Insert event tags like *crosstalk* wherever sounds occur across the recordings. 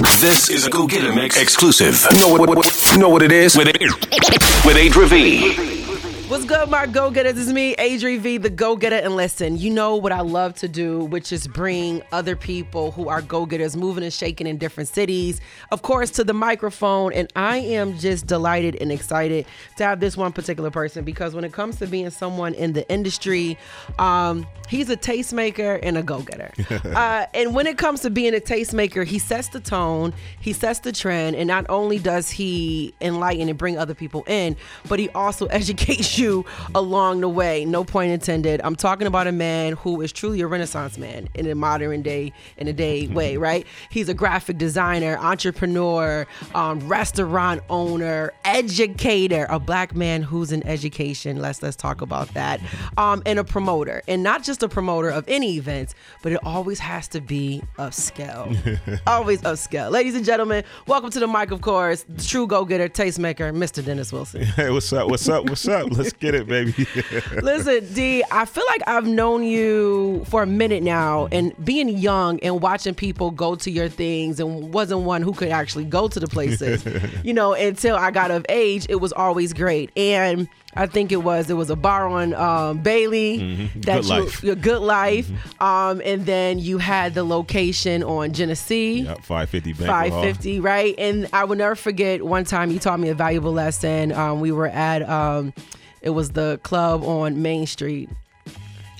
This is a Go Getta Mix exclusive. You know what, what, what, you know what it is? With, with Adri V. What's good, my go getters? It's me, Adri V, the go getter. And listen, you know what I love to do, which is bring other people who are go getters, moving and shaking in different cities, of course, to the microphone. And I am just delighted and excited to have this one particular person because when it comes to being someone in the industry, um, he's a tastemaker and a go getter. *laughs* uh, and when it comes to being a tastemaker, he sets the tone, he sets the trend, and not only does he enlighten and bring other people in, but he also *laughs* educates you you along the way. No point intended. I'm talking about a man who is truly a renaissance man in a modern day, in a day way, right? He's a graphic designer, entrepreneur, um, restaurant owner, educator, a black man who's in education. Let's let's talk about that. Um, and a promoter, and not just a promoter of any events, but it always has to be upscale. *laughs* always upscale. Ladies and gentlemen, welcome to the mic, of course, the true go-getter, tastemaker, Mr. Dennis Wilson. *laughs* Hey, what's up? What's up? What's up? Let's get it, baby. *laughs* Listen, D, I feel like I've known you for a minute now, and being young and watching people go to your things, and wasn't one who could actually go to the places, *laughs* you know, until I got of age. It was always great, and I think it was it was a bar on um, Bailey mm-hmm. that good you life. your good life, mm-hmm. um, and then you had the location on Genesee. Yep, 550 Banquet Five fifty, right? And I will never forget one time you taught me a valuable lesson. Um, we were at um, it was the club on Main Street.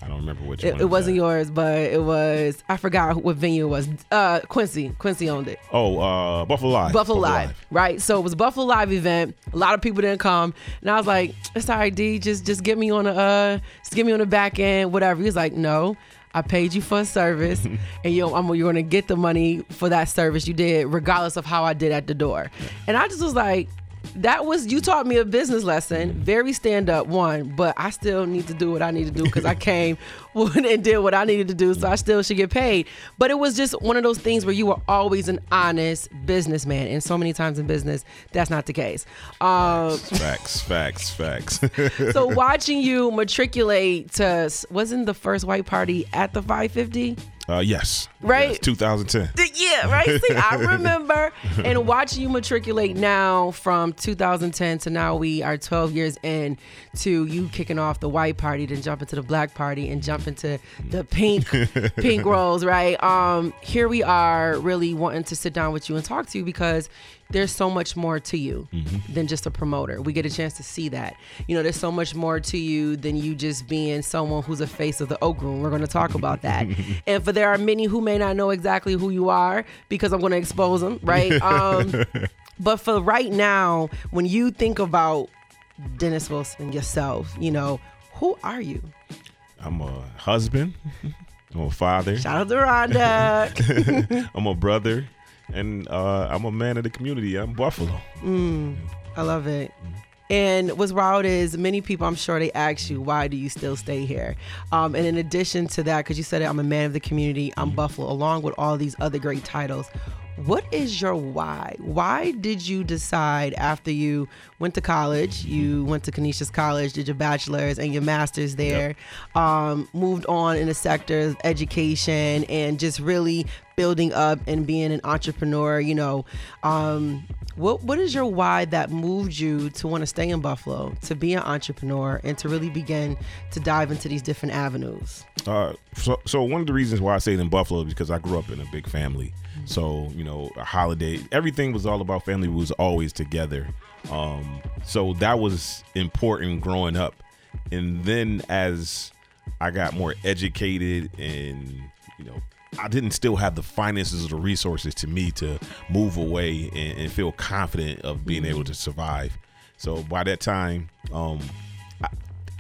I don't remember which It, one. it was wasn't that. yours, but it was I forgot what venue it was. Uh, Quincy, Quincy owned it. Oh, uh, Buffalo Live. Buffalo, Live, right? So it was Buffalo Live event. A lot of people didn't come, and I was like, "It's all right, D. Just just get me on the uh, just get me on the back end, whatever." He's like, "No." I paid you for a service, *laughs* and you, I'm, you're gonna get the money for that service you did, regardless of how I did at the door. And I just was like, that was you taught me a business lesson, very stand up one, but I still need to do what I need to do because I came *laughs* and did what I needed to do, so I still should get paid. But it was just one of those things where you were always an honest businessman, and so many times in business that's not the case. Um, Facts, facts, facts. *laughs* so *laughs* watching you matriculate to wasn't the first white party at the 550. Uh, yes. Right? Yes, 2010. Yeah, right. See, I *laughs* remember and watching you matriculate now from 2010 to now we are 12 years in to you kicking off the white party, then jump into the black party and jump into the pink *laughs* pink rolls, right? Um, here we are really wanting to sit down with you and talk to you because there's so much more to you than just a promoter. We get a chance to see that. You know, there's so much more to you than you just being someone who's a face of the Oak Room. We're going to talk about that. *laughs* and for there are many who may not know exactly who you are because I'm going to expose them, right? *laughs* Um, but for right now, when you think about Dennis Wilson yourself, you know, who are you? I'm a husband. *laughs* I'm a father. Shout out to Rhonda. I'm a brother. And uh, I'm a man of the community. I'm Buffalo. I love it. And what's wild is many people, I'm sure they ask you, why do you still stay here? Um, and in addition to that, because you said it, I'm a man of the community, I'm Buffalo, along with all these other great titles. What is your why? Why did you decide after you went to college, you went to Canisius College, did your bachelor's and your master's there, um, moved on in the sector of education and just really building up and being an entrepreneur, you know, um, what what is your why that moved you to want to stay in Buffalo, to be an entrepreneur, and to really begin to dive into these different avenues? Uh, so, so one of the reasons why I stayed in Buffalo is because I grew up in a big family. So you know, a holiday, everything was all about family. We was always together. Um, so that was important growing up. And then as I got more educated, and you know, I didn't still have the finances or the resources to me to move away and, and feel confident of being able to survive. So by that time, um, I,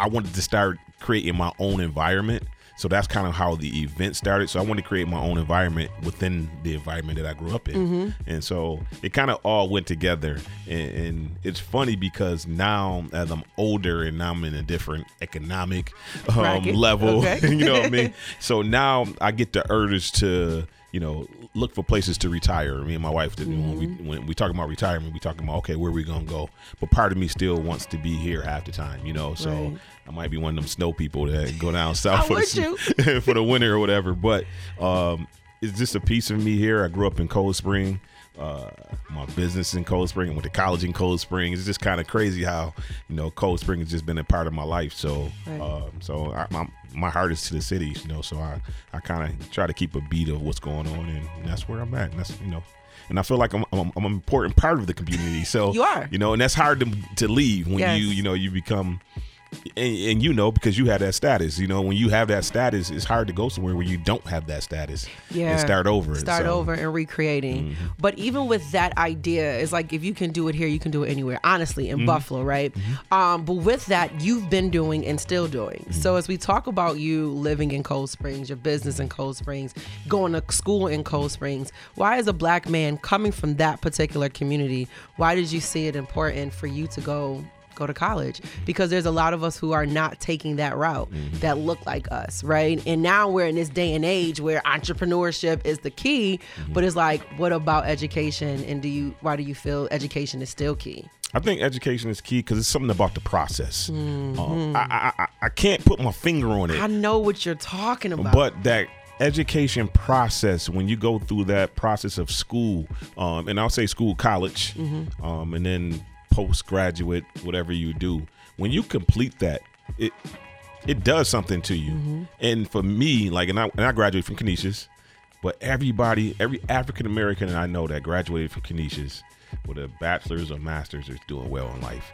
I wanted to start creating my own environment. So that's kind of how the event started. So I wanted to create my own environment within the environment that I grew up in. And so it kind of all went together. And, and it's funny because now, as I'm older and now I'm in a different economic um, level, Okay. *laughs* you know what I mean? *laughs* So now I get the urge to, you know, look for places to retire. Me and my wife, did when we when we talk about retirement, we talking about okay, where we gonna go? But part of me still wants to be here half the time, you know. So Right. I might be one of them snow people that go down *laughs* south for the, *laughs* for the winter or whatever. But um, it's just a piece of me here. I grew up in Cold Spring. Uh, my business in Cold Spring. I went to college in Cold Spring. It's just kind of crazy how you know Cold Spring has just been a part of my life. So, Right. um, so I, my my heart is to the city. You know, so I I kind of try to keep a beat of what's going on, and, that's where I'm at. And that's you know. And I feel like I'm, I'm, I'm an important part of the community. So You are. you know, and that's hard to, to leave when Yes. you, you know, you become, and, and you know, because you have that status. You know, when you have that status, it's hard to go somewhere where you don't have that status yeah. and start over. Start So, over and recreating. Mm-hmm. But even with that idea, it's like if you can do it here, you can do it anywhere. Honestly, in mm-hmm. Buffalo, right? Mm-hmm. Um, but with that, you've been doing and still doing. So as we talk about you living in Cold Springs, your business in Cold Springs, going to school in Cold Springs, why is a black man coming from that particular community? Why did you see it important for you to go? Go to college because there's a lot of us who are not taking that route that look like us, right? And now we're in this day and age where entrepreneurship is the key, but it's like, what about education? And do you, why do you feel education is still key? I think education is key because it's something about the process. Um, I, I, I I can't put my finger on it, I know what you're talking about. but that education process when you go through that process of school um, and i'll say school college um, and then postgraduate whatever you do when you complete that it it does something to you. Mm-hmm. And for me like and I, and I graduated from canisius but everybody every african american that i know that graduated from canisius with a bachelor's or master's is doing well in life.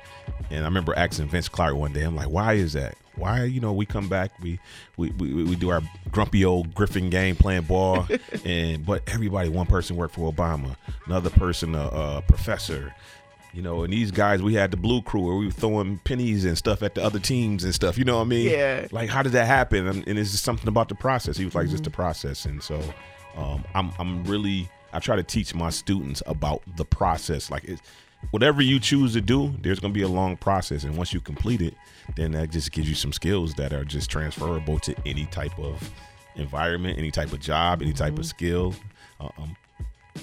And i remember asking vince clark one day i'm like why is that? Why you know we come back we we, we, we do our grumpy old griffin game playing ball *laughs* and but everybody one person worked for obama another person a, a professor you know, and these guys, we had the blue crew where we were throwing pennies and stuff at the other teams and stuff. You know what I mean? Yeah. Like, how did that happen? And, and it's just something about the process. He was like, just the process. And so, um, I'm, I'm really, I try to teach my students about the process. Like, whatever you choose to do, there's going to be a long process. And once you complete it, then that just gives you some skills that are just transferable to any type of environment, any type of job, any type of skill. Uh, Um,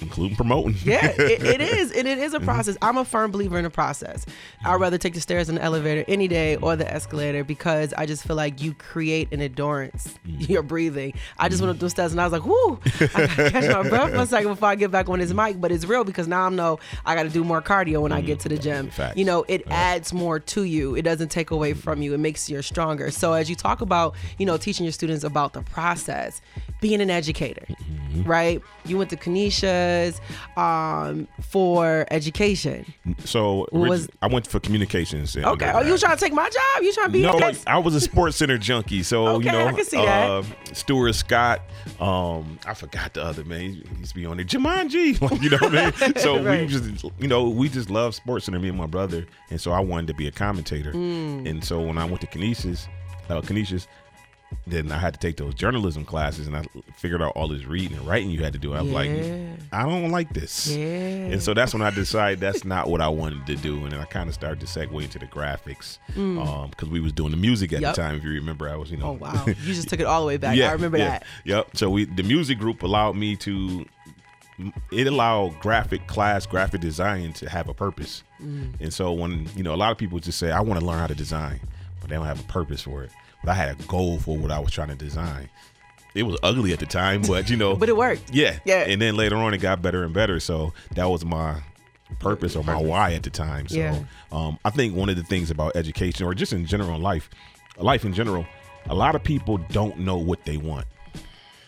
including promoting. Yeah, it, it *laughs* is, and it is a mm-hmm. process. I'm a firm believer in a process. I'd mm-hmm. rather take the stairs and the elevator any day or the escalator because I just feel like you create an endurance. Mm-hmm. You're breathing. I just went up those steps and I was like, "Whoo!" *laughs* I gotta catch my breath for a second before I get back on this mic. But it's real because now I know I got to do more cardio when I get to the gym. Facts. You know, it adds more to you. It doesn't take away from you. It makes you stronger. So as you talk about, you know, teaching your students about the process, being an educator, right? You went to Canisius um, for education. So was- I went for communications. Okay. Oh, you trying to take my job? You trying to be No, like. I was a sports center junkie. So Okay, you know, I can see that. uh, Stuart Scott. Um, I forgot the other man. He used to be on there. Jumanji. Like, *laughs* you know what I mean? *laughs* So we just, you know, we just love sports center. Me and my brother, and so I wanted to be a commentator. Mm. And so when I went to Canisius, uh, Canisius. Then I had to take those journalism classes, and I figured out all this reading and writing you had to do. I was like, I don't like this. Yeah. And so that's when I decided that's *laughs* not what I wanted to do, and then I kind of started to segue into the graphics because we was doing the music at Mm. Yep. the time. If you remember, I was you know. Oh wow! *laughs* You just took it all the way back. Yeah, I remember yeah, that. Yep. So we the music group allowed me to. It allowed graphic class, graphic design to have a purpose, Mm. and so when you know a lot of people just say I want to learn how to design, but they don't have a purpose for it. I had a goal for what I was trying to design. It was ugly at the time, *laughs* but you know, But it worked. yeah. Yeah. And then later on it got better and better. So that was my purpose or my why at the time. So Yeah. um, I think one of the things about education or just in general life, life in general, a lot of people don't know what they want.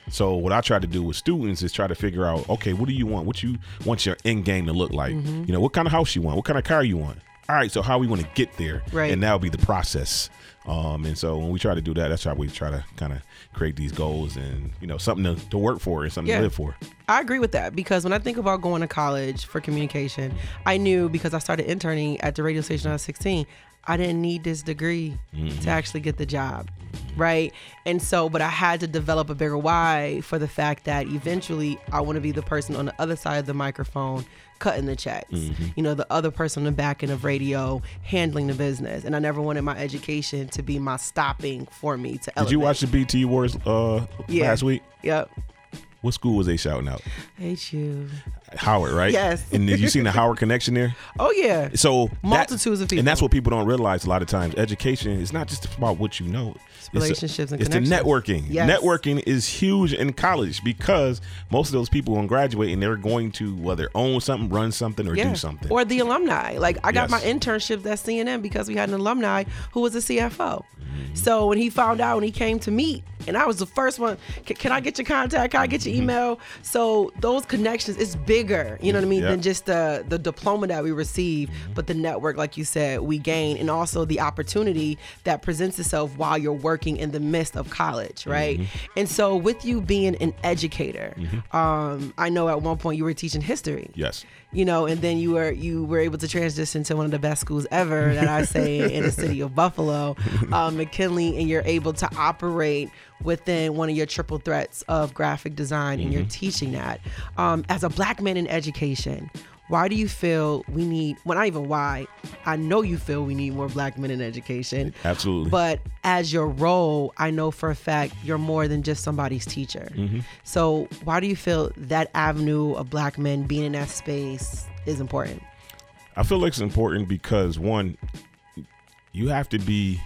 So what I try to do with students is try to figure out, okay, what do you want? What you want your end game to look like? Mm-hmm. You know, what kind of house you want? What kind of car you want? All right, so how we want to get there, Right. and that'll be the process. Um, and so when we try to do that, that's how we try to kind of create these goals and you know something to, to work for and something Yeah. to live for. I agree with that because when I think about going to college for communication, I knew because I started interning at the radio station when I was 16, I didn't need this degree to actually get the job. Right. And so, but I had to develop a bigger why for the fact that eventually I want to be the person on the other side of the microphone cutting the checks. You know, the other person on the back end of radio handling the business. And I never wanted my education to be my stopping for me to Did you watch the BET Awards uh, Yeah. last week? Yep. What school was they shouting out? You. Howard, right? Yes. And did you seen the Howard connection there? *laughs* Oh yeah. So that- Multitudes of people. and that's what people don't realize a lot of times. Education is not just about what you know; It's a- relationships and it's the networking. Yes. Networking is huge in college because most of those people will graduate and they're going to whether own something, run something, or yeah. do something. Or the alumni. Like I got Yes. my internships at CNN because we had an alumni who was a CFO. Mm-hmm. So when he found out when he came to meet, and I was the first one, "C- can I get your contact? Can I get your Mm-hmm. email? So those connections, it's bigger, you know what I mean, Yeah. than just the the diploma that we receive, Mm-hmm. but the network, like you said, we gain, and also the opportunity that presents itself while you're working in the midst of college, right? Mm-hmm. And so with you being an educator, um, I know at one point you were teaching history yes. you know, and then you were you were able to transition to one of the best schools ever that I say in the city of Buffalo, um, *laughs* McKinley, and you're able to operate within one of your triple threats of graphic design, and you're teaching that um, as a black man in education. Why do you feel we need? Well, not even why. I know you feel we need more black men in education. Absolutely. But as your role, I know for a fact you're more than just somebody's teacher. Mm-hmm. So why do you feel that avenue of black men being in that space is important? I feel like it's important because one, you have to be,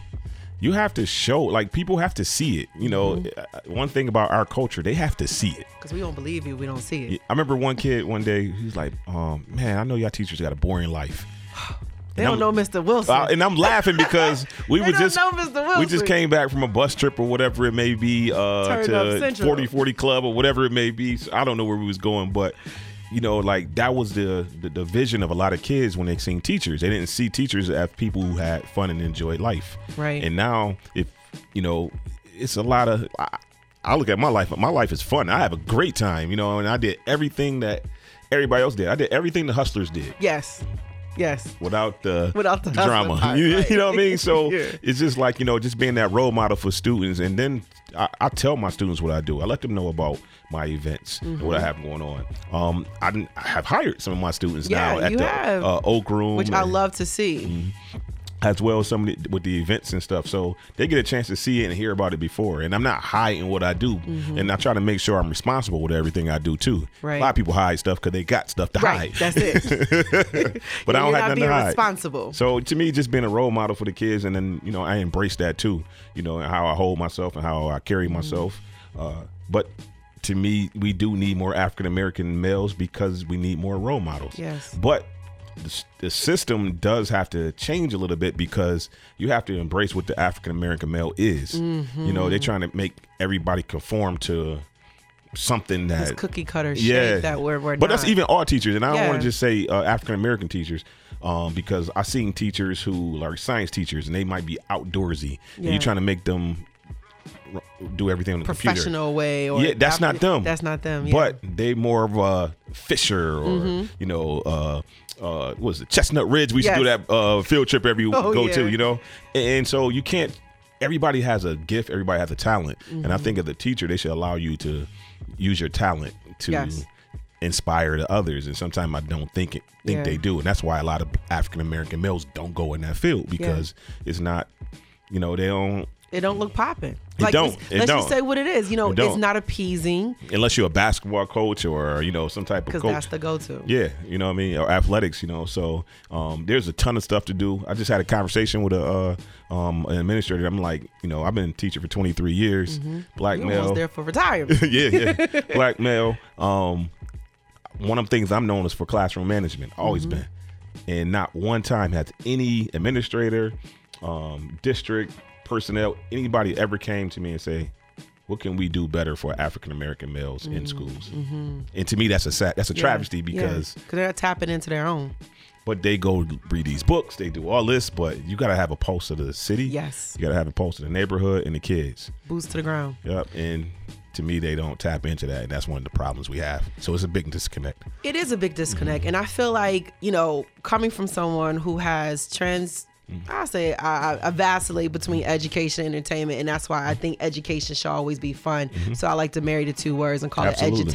you have to show, like people have to see it. You know, Mm-hmm. uh, one thing about our culture, they have to see it. Because we don't believe you, we don't see it. I remember one kid one day, he's like, um, man, I know y'all teachers got a boring life. *sighs* They And don't I'm- know Mr. Wilson. Uh, and I'm laughing because we *laughs* were just we just came back from a bus trip or whatever it may be uh, Turn to Central. 40 40 Club or whatever it may be. So I don't know where we was going, but you know, like that was the, the the vision of a lot of kids when they seen teachers. They didn't see teachers as people who had fun and enjoyed life. Right. And now, if you know, it's a lot of. I, I look at my life. My life is fun. I have a great time. You know, and I did everything that everybody else did. I did everything the hustlers did yes. Yes. without the Without the drama. part, *laughs* you, right. you know what I mean? So *laughs* Yeah. it's just like you know, just being that role model for students, and then I, I tell my students what I do. I let them know about my events and what I have going on. Um, I, I have hired some of my students Yeah, now at the uh, Oak Room, Which I love to see. Mm-hmm. As well as some of the, with the events and stuff. So they get a chance to see it and hear about it before. And I'm not hiding what I do, and I try to make sure I'm responsible with everything I do too. Mm-hmm. Right. A lot of people hide stuff because they got stuff to Right. hide. That's it. *laughs* *laughs* but I don't have not nothing to hide. responsible. So to me, just being a role model for the kids, and then you know I embrace that too. You know how I hold myself and how I carry Mm-hmm. myself. Uh, but to me, we do need more African American males because we need more role models. Yes. But the, the system does have to change a little bit because you have to embrace what the African American male is. You know, they're Mm-hmm. trying to make everybody conform to something that This cookie cutter shit yeah, that we're, we're but not. that's even all teachers, and I don't Yeah. want to just say uh, African American teachers, um, because I seen teachers who are science teachers, and they might be outdoorsy, and you're trying to make them do everything on the computer. professional way or Yeah, that's not them. That's not them. Yeah. But they more of a fisher, or Mm-hmm. you know, uh, uh, what was it Chestnut Ridge? We used to do that uh, field trip every Oh, go yeah. to, you know, and so you can't. Everybody has a gift. Everybody has a talent, and I Mm-hmm. think as a teacher, they should allow you to use your talent to Yes. inspire the others. And sometimes I don't think it, think Yeah. they do, and that's why a lot of African American males don't go in that field because it's not, you know, they don't it don't look popping. It Like don't. let's, It let's don't. just say what it is. You know, It it's don't. appeasing unless you're a basketball coach or you know some type of because coach. that's the go-to. Yeah, you know what I mean, or athletics, you know. So um, there's a ton of stuff to do. I just had a conversation with a uh, um, an administrator. I'm like, you know, I've been teaching for 23 years, black You male. almost there for retirement. *laughs* yeah, yeah, *laughs* black male. Um, one of the things I'm known is for classroom management, always Mm-hmm. been, and not one time has any administrator, um, district personnel, anybody ever came to me and say, "What can we do better for African American males in mm-hmm. schools?" Mm-hmm. And to me, that's a sad, that's a travesty because because they're tapping into their own. but they go read these books, they do all this, but you got to have a pulse of the city. Yes. You got to have a pulse of the neighborhood and the kids. Boots to the ground. Yep. And to me, they don't tap into that. And that's one of the problems we have. So it's a big disconnect. It is a big disconnect, mm-hmm. and I feel like you know, coming from someone who has trans I say I, I vacillate between education and entertainment, and that's why I think education should always be fun. So I like to marry the two words and call Mm-hmm. Absolutely. it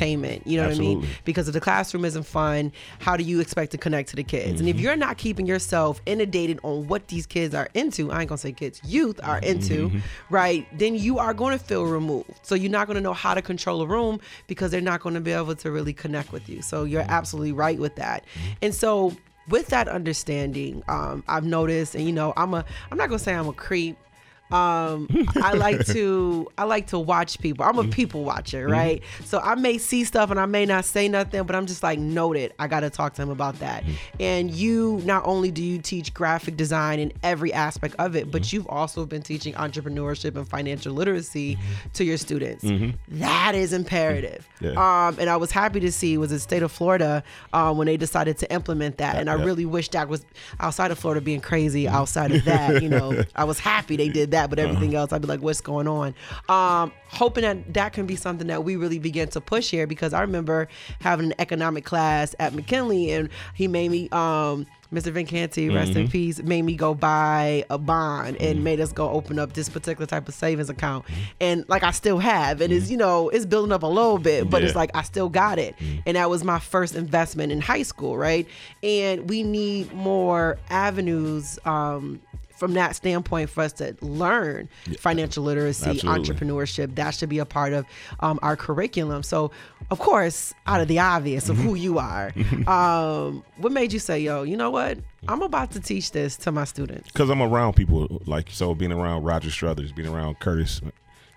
edutainment. You know what I mean? Because if the classroom isn't fun, how do you expect to connect to the kids? And Mm-hmm. if you're not keeping yourself inundated on what these kids are into, I ain't gonna say kids, youth are into, Mm-hmm. right? Then you are going to feel removed. So you're not going to know how to control a room because they're not going to be able to really connect with you. So you're absolutely right with that. And so with that understanding, um, I've noticed, and you know, I'm a, I'm not gonna say I'm a creep. Um, I like to, I like to watch people. I'm a mm-hmm. people watcher, mm-hmm. right? So I may see stuff and I may not say nothing, but I'm just like, noted. I got to talk to him about that. Mm-hmm. And you, not only do you teach graphic design in every aspect of it, but you've also been teaching entrepreneurship and financial literacy to your students. That is imperative. Yeah. Um, and I was happy to see was the state of Florida um, when they decided to implement that. And I yeah. really wish that was outside of Florida being crazy. Outside of that, you know, *laughs* I was happy they did that, but everything else, I'd be like, what's going on? Um, hoping that that can be something that we really begin to push here because I remember having an economic class at McKinley and he made me. Um, Mr. Vincanti, rest in peace, made me go buy a bond and made us go open up this particular type of savings account. And like I still have. And it's, you know, it's building up a little bit, but it's like I still got it. And that was my first investment in high school, right? And we need more avenues um, from that standpoint for us to learn financial literacy, Absolutely. entrepreneurship. That should be a part of um, our curriculum. So, of course, out of the obvious of who you are, *laughs* um, what made you say, yo, you know what? I'm about to teach this to my students. because I'm around people like so being around Roger Struthers, being around Curtis,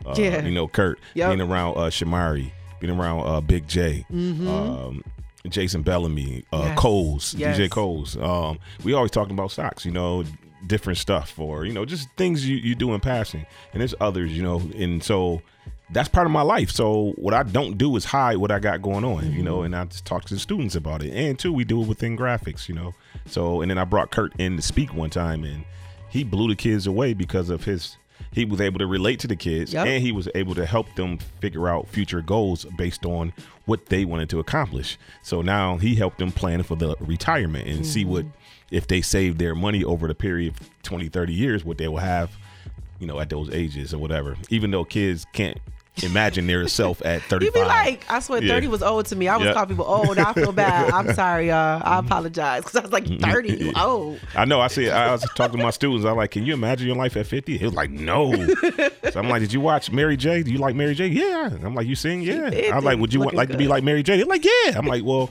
uh, Yeah. you know Kurt, Yep. being around uh, Shamari, being around uh, Big J, Mm-hmm. um, Jason Bellamy, uh, Yes. Coles, Yes. DJ Coles. Um, we always talking about stocks, you know, different stuff or you know just things you, you do in passing, and there's others, you know, and so. That's part of my life. So what I don't do is hide what I got going on, you know, and I just talk to the students about it. And two, we do it within graphics, you know. So and then I brought Kurt in to speak one time, and he blew the kids away because of his he was able to relate to the kids Yep. and he was able to help them figure out future goals based on what they wanted to accomplish so now he helped them plan for the retirement and see what if they save their money over the period of 20 30 years what they will have you know at those ages or whatever even though kids can't imagine their *laughs* self at 35 You be like, I swear, Yeah. 30 was old to me. I was Yeah. calling people old. I feel bad. *laughs* I'm sorry, y'all. I mm-hmm. apologize. Because I was like, mm-hmm. 30, you *laughs* old. I know. I see. I was talking to my students. I'm like, "Can you imagine your life at 50?" He was like, "No." so I'm like, "Did you watch Mary J? Do you like Mary J?" Yeah. I'm like, "You sing?" Yeah. I'm like, "Would you want, like to be like Mary J?" They're like, "Yeah." I'm like, "Well,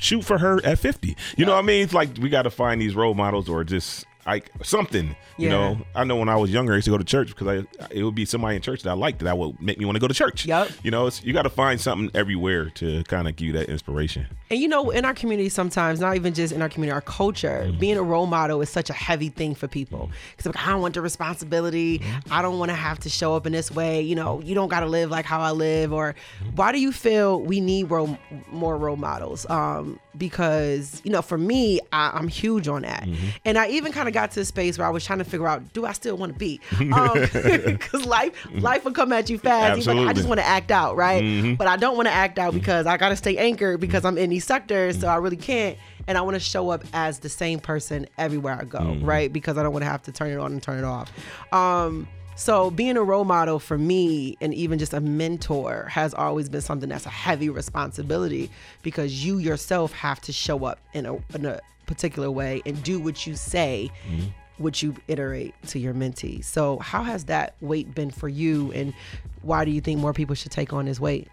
shoot for her at 50." You know what I mean? It's like we got to find these role models or just like something. You Yeah. know, I know when I was younger, I used to go to church because I it would be somebody in church that I liked that would make me want to go to church. Yup. You know, it's, you got to find something everywhere to kind of give you that inspiration. And you know, in our community, sometimes not even just in our community, our culture, mm-hmm. being a role model is such a heavy thing for people. Mm-hmm. Because like, I don't want the responsibility. Mm-hmm. I don't want to have to show up in this way. You know, you don't got to live like how I live. Or why do you feel we need role, more role models? Um, because you know, for me, I, I'm huge on that. And I even kind of got to a space where I was trying to figure out, do I still want to be? Um, *laughs* because life, life will come at you fast. Like, I just want to act out, right? Mm-hmm. But I don't want to act out because I got to stay anchored because I'm in these sectors, so I really can't. And I want to show up as the same person everywhere I go, mm-hmm. right? Because I don't want to have to turn it on and turn it off. Um, so being a role model for me and even just a mentor has always been something that's a heavy responsibility because you yourself have to show up in a, in a particular way and do what you say mm-hmm. what you iterate to your mentee. So how has that weight been for you and why do you think more people should take on this weight?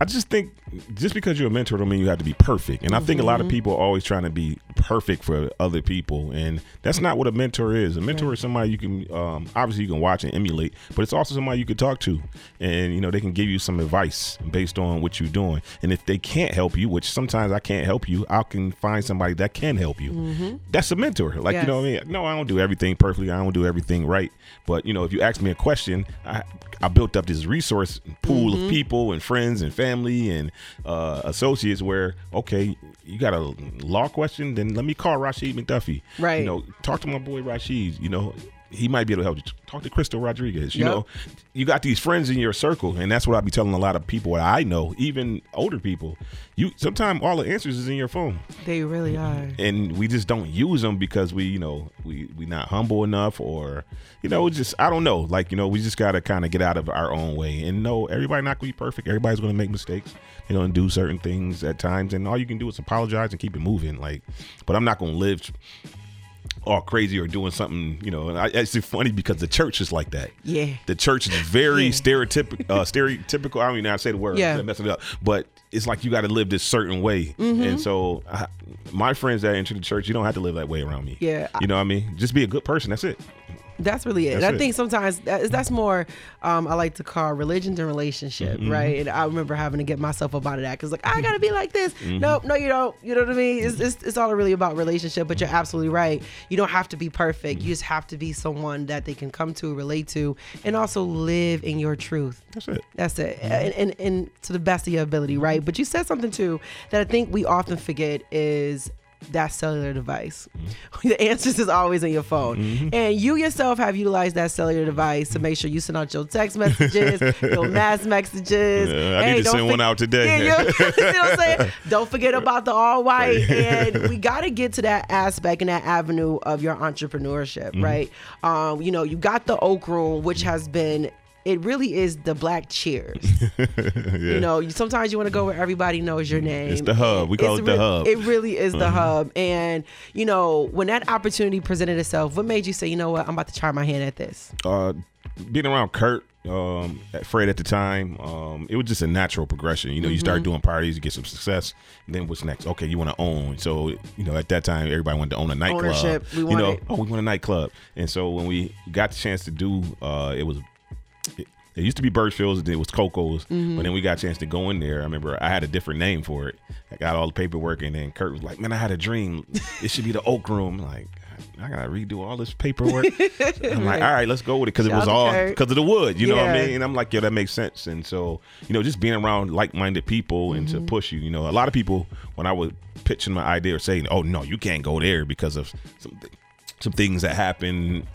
I just think just because you're a mentor don't mean you have to be perfect. And I think a lot Mm-hmm. of people are always trying to be perfect for other people, and that's not what a mentor is. A mentor is somebody you can um, obviously you can watch and emulate, but it's also somebody you can talk to, and you know they can give you some advice based on what you're doing. And if they can't help you, which sometimes I can't help you, I can find somebody that can help you. That's a mentor. Like you know what I mean? No, I don't do everything perfectly. I don't do everything right. But you know, if you ask me a question, I I built up this resource pool Mm-hmm. of people and friends and family and uh, associates where okay, you got a law question, then let me call Rashid McDuffie. Right. You know, talk to my boy Rashid. You know, he might be able to help you. Talk to Crystal Rodriguez. You Yep. know, you got these friends in your circle, and that's what I be telling a lot of people. What I know, even older people, you sometimes all the answers is in your phone, They really are. and we just don't use them because we, you know, we we not humble enough, or you know, just I don't know. Like you know, we just gotta kind of get out of our own way and know everybody not gonna be perfect. Everybody's gonna make mistakes. They're gonna do certain things at times, and all you can do is apologize and keep it moving. Like, but I'm not gonna live all crazy or doing something, you know. And I, it's funny because the church is like that. Yeah. The church is very Yeah. stereotypical. Uh, stereotypical. I don't even know how to say the word. Yeah. I'm messing it up. But it's like you got to live this certain way. Mm-hmm. And so, I, my friends that enter the church, you don't have to live that way around me. Yeah. You know what I mean? Just be a good person. That's it. That's really it. That's and I it. think sometimes that, that's more um, I like to call religion and relationship, Mm-hmm. right? And I remember having to get myself up out of that because like I gotta be like this. Mm-hmm. Nope, no, you don't. You know what I mean? It's, it's it's all really about relationship. But you're absolutely right. You don't have to be perfect. You just have to be someone that they can come to, relate to, and also live in your truth. That's it. That's it. And, and, and to the best of your ability, right? But you said something too that I think we often forget is that cellular device. *laughs* the answers is always in your phone. And you yourself have utilized that cellular device to make sure you send out your text messages, *laughs* your mass messages. I need to send one out today. Yeah, *laughs* you, you know what I'm saying? Don't forget about the all white. And we got to get to that aspect and that avenue of your entrepreneurship, Mm-hmm. right? Um, you know, you got the Oak Room, which has been it really is the black cheers. *laughs* You know, sometimes you want to go where everybody knows your name. It's the hub. We call It's it the re- hub. Mm-hmm. It really is the hub. And you know, when that opportunity presented itself, what made you say, you know what, I'm about to try my hand at this? uh, being around Kurt, um, at Fred at the time, um, it was just a natural progression. You know, you Mm-hmm. start doing parties, you get some success, and then what's next? Okay, you want to own. So, you know, at that time, everybody wanted to own a nightclub. Ownership, we you know, it. oh, we want a nightclub. And so when we got the chance to do, uh, it was. It, it used to be Birchfield's, then it was Coco's, Mm-hmm. but then we got a chance to go in there. I remember I had a different name for it. I got all the paperwork, and then Kurt was like, "Man, I had a dream. It should be the Oak Room." Like, I gotta redo all this paperwork. *laughs* I'm like, all right, let's go with it because it was all because of the wood. You know what I mean? And I'm like, yeah, that makes sense. And so, you know, just being around like-minded people and Mm-hmm. to push you. You know, a lot of people when I was pitching my idea or saying, "Oh no, you can't go there because of some some things that happen."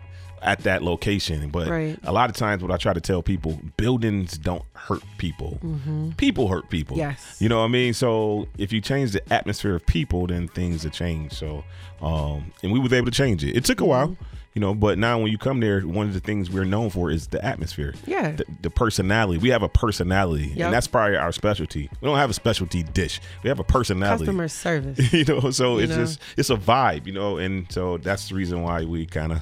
At that location, but Right. a lot of times, what I try to tell people, buildings don't hurt people. People hurt people. Mm-hmm. Yes. You know what I mean? So if you change the atmosphere of people, then things will change. So, um, and we was able to change it. It took a Mm-hmm. while, you know, but now when you come there, one of the things we're known for is the atmosphere. Yeah. The, the personality. We have a personality, Yep. and that's probably our specialty. We don't have a specialty dish. We have a personality. Customer service. *laughs* you know, so You it's know? just it's a vibe, you know, and so that's the reason why we kind of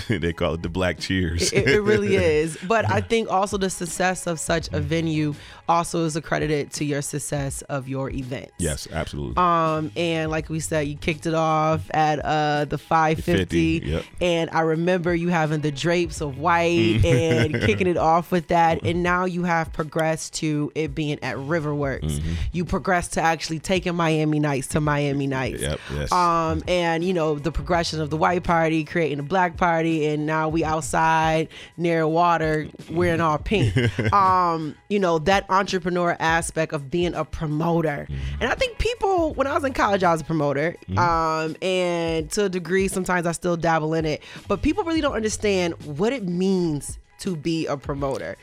*laughs* they call it the black cheers. it, it really *laughs* is. But I think also the success of such a venue also is accredited to your success of your events. yes, absolutely. Um, and like we said, you kicked it off at uh the 550, 50, yep. and I remember you having the drapes of white *laughs* and kicking it off with that, and now you have progressed to it being at Riverworks. Mm-hmm. You progressed to actually taking Miami Nights to Miami Nights. Yep, yes. Um, and you know the progression of the white party, creating a black party, and now we outside near water, wearing all pink. *laughs* um, you know that entrepreneur aspect of being a promoter, and I think people when I was in college, I was a promoter, um, and to a degree, sometimes I still dabble in it, but people really don't understand what it means to be a promoter.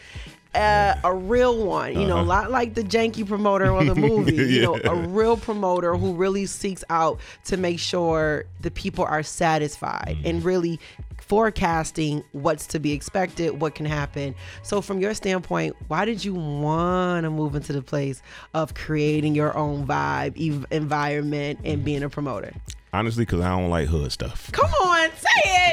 Uh, a real one, you know, not like the janky promoter on the *laughs* movie, you know, a real promoter who really seeks out to make sure the people are satisfied and really forecasting what's to be expected, what can happen. So, from your standpoint, why did you want to move into the place of creating your own vibe, environment, and being a promoter? Honestly, because I don't like hood stuff. Come on, say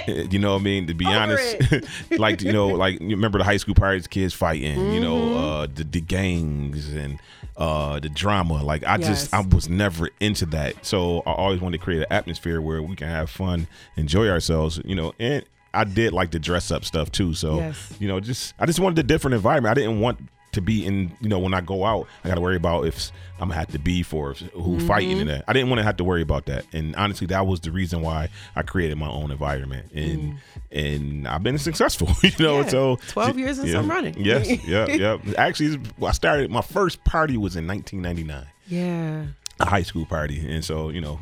it. *laughs* You know what I mean? To be Over honest, *laughs* like you know, like you remember the high school pirates kids fighting. You know, Mm-hmm. uh, the, the gangs and uh, the drama. Like I just, I was never into that. So I always wanted to create an atmosphere where we can have fun, enjoy ourselves. You know, and I did like the dress up stuff too. So Yes. you know, just I just wanted a different environment. I didn't want to be in. You know, when I go out, I got to worry about if I'm gonna have to be for who Mm-hmm. fighting and that. I didn't want to have to worry about that. And honestly, that was the reason why I created my own environment. And and I've been successful. *laughs* You know, Mm. Yeah. so 12 years and yeah. some running. *laughs* Yes, *laughs* yeah, yeah. Actually, I started my first party was in 1999, Yeah. a high school party, and so you know.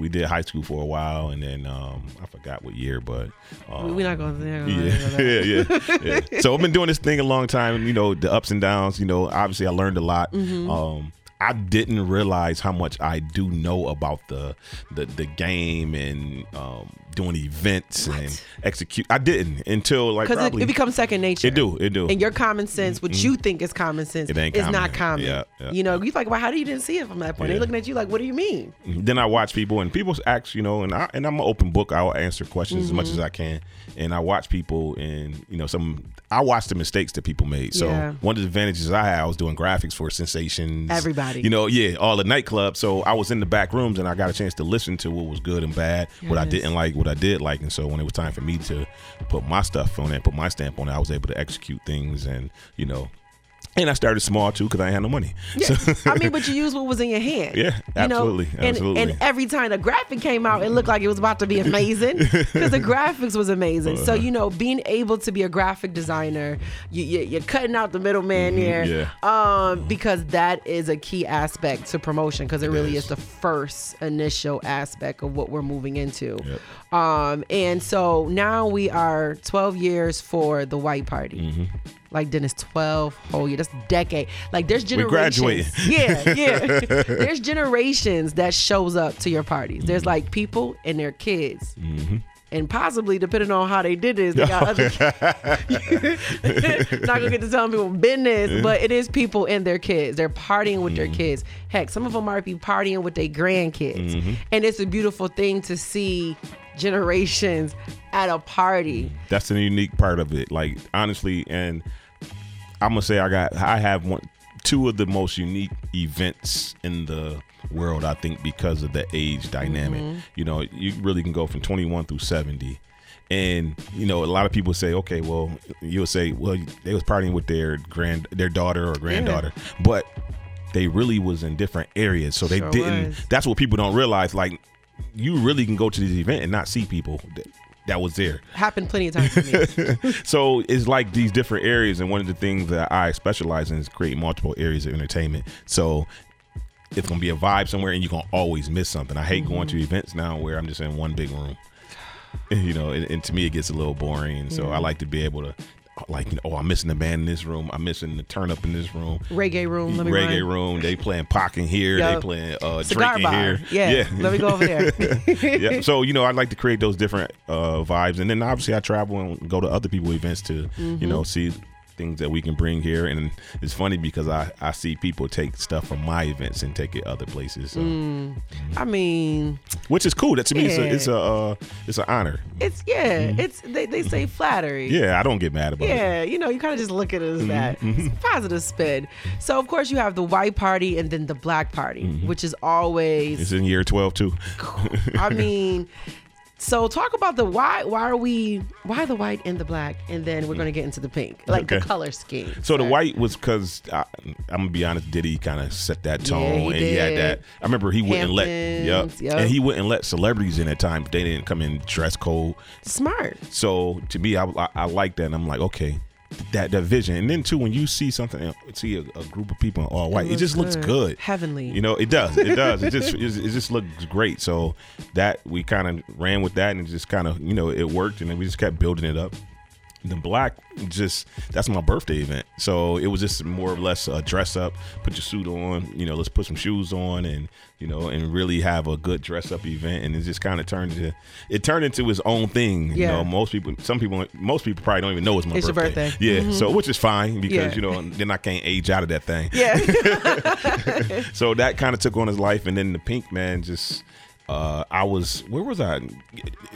We did high school for a while, and then um, I forgot what year, but um, We're not going to. yeah, yeah, *laughs* yeah, yeah. So I've been doing this thing a long time. You know, the ups and downs. You know, obviously I learned a lot. Mm-hmm. Um, I didn't realize how much I do know about the the, the game and um, doing events and execute. I didn't until like Because it, it becomes second nature. it do it do. And your common sense, what you think is common sense, It ain't is common. not common. Yeah, yeah. You know, you're like, well, how do you didn't see it from that point? They Yeah. looking at you like, what do you mean? then I watch people and people ask, you know, and I and I'm an open book. I'll answer questions as much Mm-hmm. as I can, and I watch people and you know some. I watch the mistakes that people made. So Yeah. one of the advantages I had, I was doing graphics for Sensations. Everybody. you know, yeah, all the nightclubs. So I was in the back rooms and I got a chance to listen to what was good and bad, what I didn't like, what I did like, and so when it was time for me to put my stuff on it, put my stamp on it, I was able to execute things and you know. And I started small too because I had no money. Yeah. So- I mean, but you use what was in your hand. Yeah, You know? absolutely, And, absolutely. and every time the graphic came out, it looked like it was about to be amazing because the *laughs* graphics was amazing. So, Uh-huh. you know, being able to be a graphic designer, you, you, you're cutting out the middleman here. Mm-hmm. yeah. Um, because that is a key aspect to promotion because it, really is. is the first initial aspect of what we're moving into. Yep. Um, and so now we are 12 years for the white party. Mm-hmm. Like Dennis, 12 whole year. That's decade. Like there's We generations. graduating. Yeah, yeah. *laughs* there's generations that shows up to your parties. There's like people and their kids. Mm-hmm. And possibly, depending on how they did this, they got other. *laughs* *laughs* Not gonna get to telling people business, but it is people and their kids. They're partying with their Mm-hmm. kids. Heck, some of them might be partying with their grandkids, Mm-hmm. and it's a beautiful thing to see generations at a party. that's the unique part of it. Like honestly, and I'm gonna say I got I have one two of the most unique events in the world. I think because of the age dynamic. Mm-hmm. You know, you really can go from 21 through 70. And you know, a lot of people say, okay, well, you'll say, well, they was partying with their grand, their daughter or granddaughter, but they really was in different areas, so they Sure didn't. was. That's what people don't realize. Like, you really can go to this event and not see people that, was there. Happened plenty of times. *laughs* So it's like these different areas, and one of the things that I specialize in is creating multiple areas of entertainment. So it's gonna be a vibe somewhere, and you're gonna always miss something. I hate going to mm-hmm. events now where I'm just in one big room, *laughs* you know, and, and to me it gets a little boring. So I like to be able to, like, you know, oh, I'm missing the band in this room, I'm missing the turn up in this room. Reggae room. Let me Reggae run. room, they playing pocking here, Yup. they playing uh, Cigar drinking bar. here. Yeah. yeah. Let me go over there. *laughs* yeah. So you know, I like to create those different uh, vibes, and then obviously I travel and go to other people events to you know see things that we can bring here. And it's funny because I I see people take stuff from my events and take it other places, so, I mean, which is cool. That to me, it's a it's a uh, it's an honor. it's yeah, it's they, they say flattery. Mm-hmm. Yeah, I don't get mad about it. Yeah, you know, you kind of just look at it as that. Mm-hmm. Positive spin. So, of course, you have the white party and then the black party, which is always, Mm-hmm. It's in year twelve too. I mean, *laughs* so talk about the why. Why are we? Why the white and the black? And then we're gonna get into the pink, like the color scheme. So the white was because I'm gonna be honest, Diddy kind of set that tone, he and he had that. I remember he wouldn't let, yep, yep. and he wouldn't let celebrities in at times. They didn't come in dress code. smart. So to me, I, I, I like that. And I'm like, okay, that that vision. And then too, when you see something, see a, a group of people all white, it, looks just looks good. good, Heavenly. You know, it does. It does. it just *laughs* it, it just looks great. So that we kind of ran with that, and it just kind of you know it worked, and then we just kept building it up. The black just that's my birthday event, so it was just more or less a dress up, put your suit on, you know, let's put some shoes on, and you know, and really have a good dress up event, and it just kind of turned into it turned into its own thing. You Yeah. know, most people, some people, most people probably don't even know it's my It's your birthday. birthday. Mm-hmm. Yeah, so which is fine because Yeah. you know then I can't age out of that thing. Yeah. *laughs* So that kind of took on his life, and then the pink man just. Uh, I was where was I?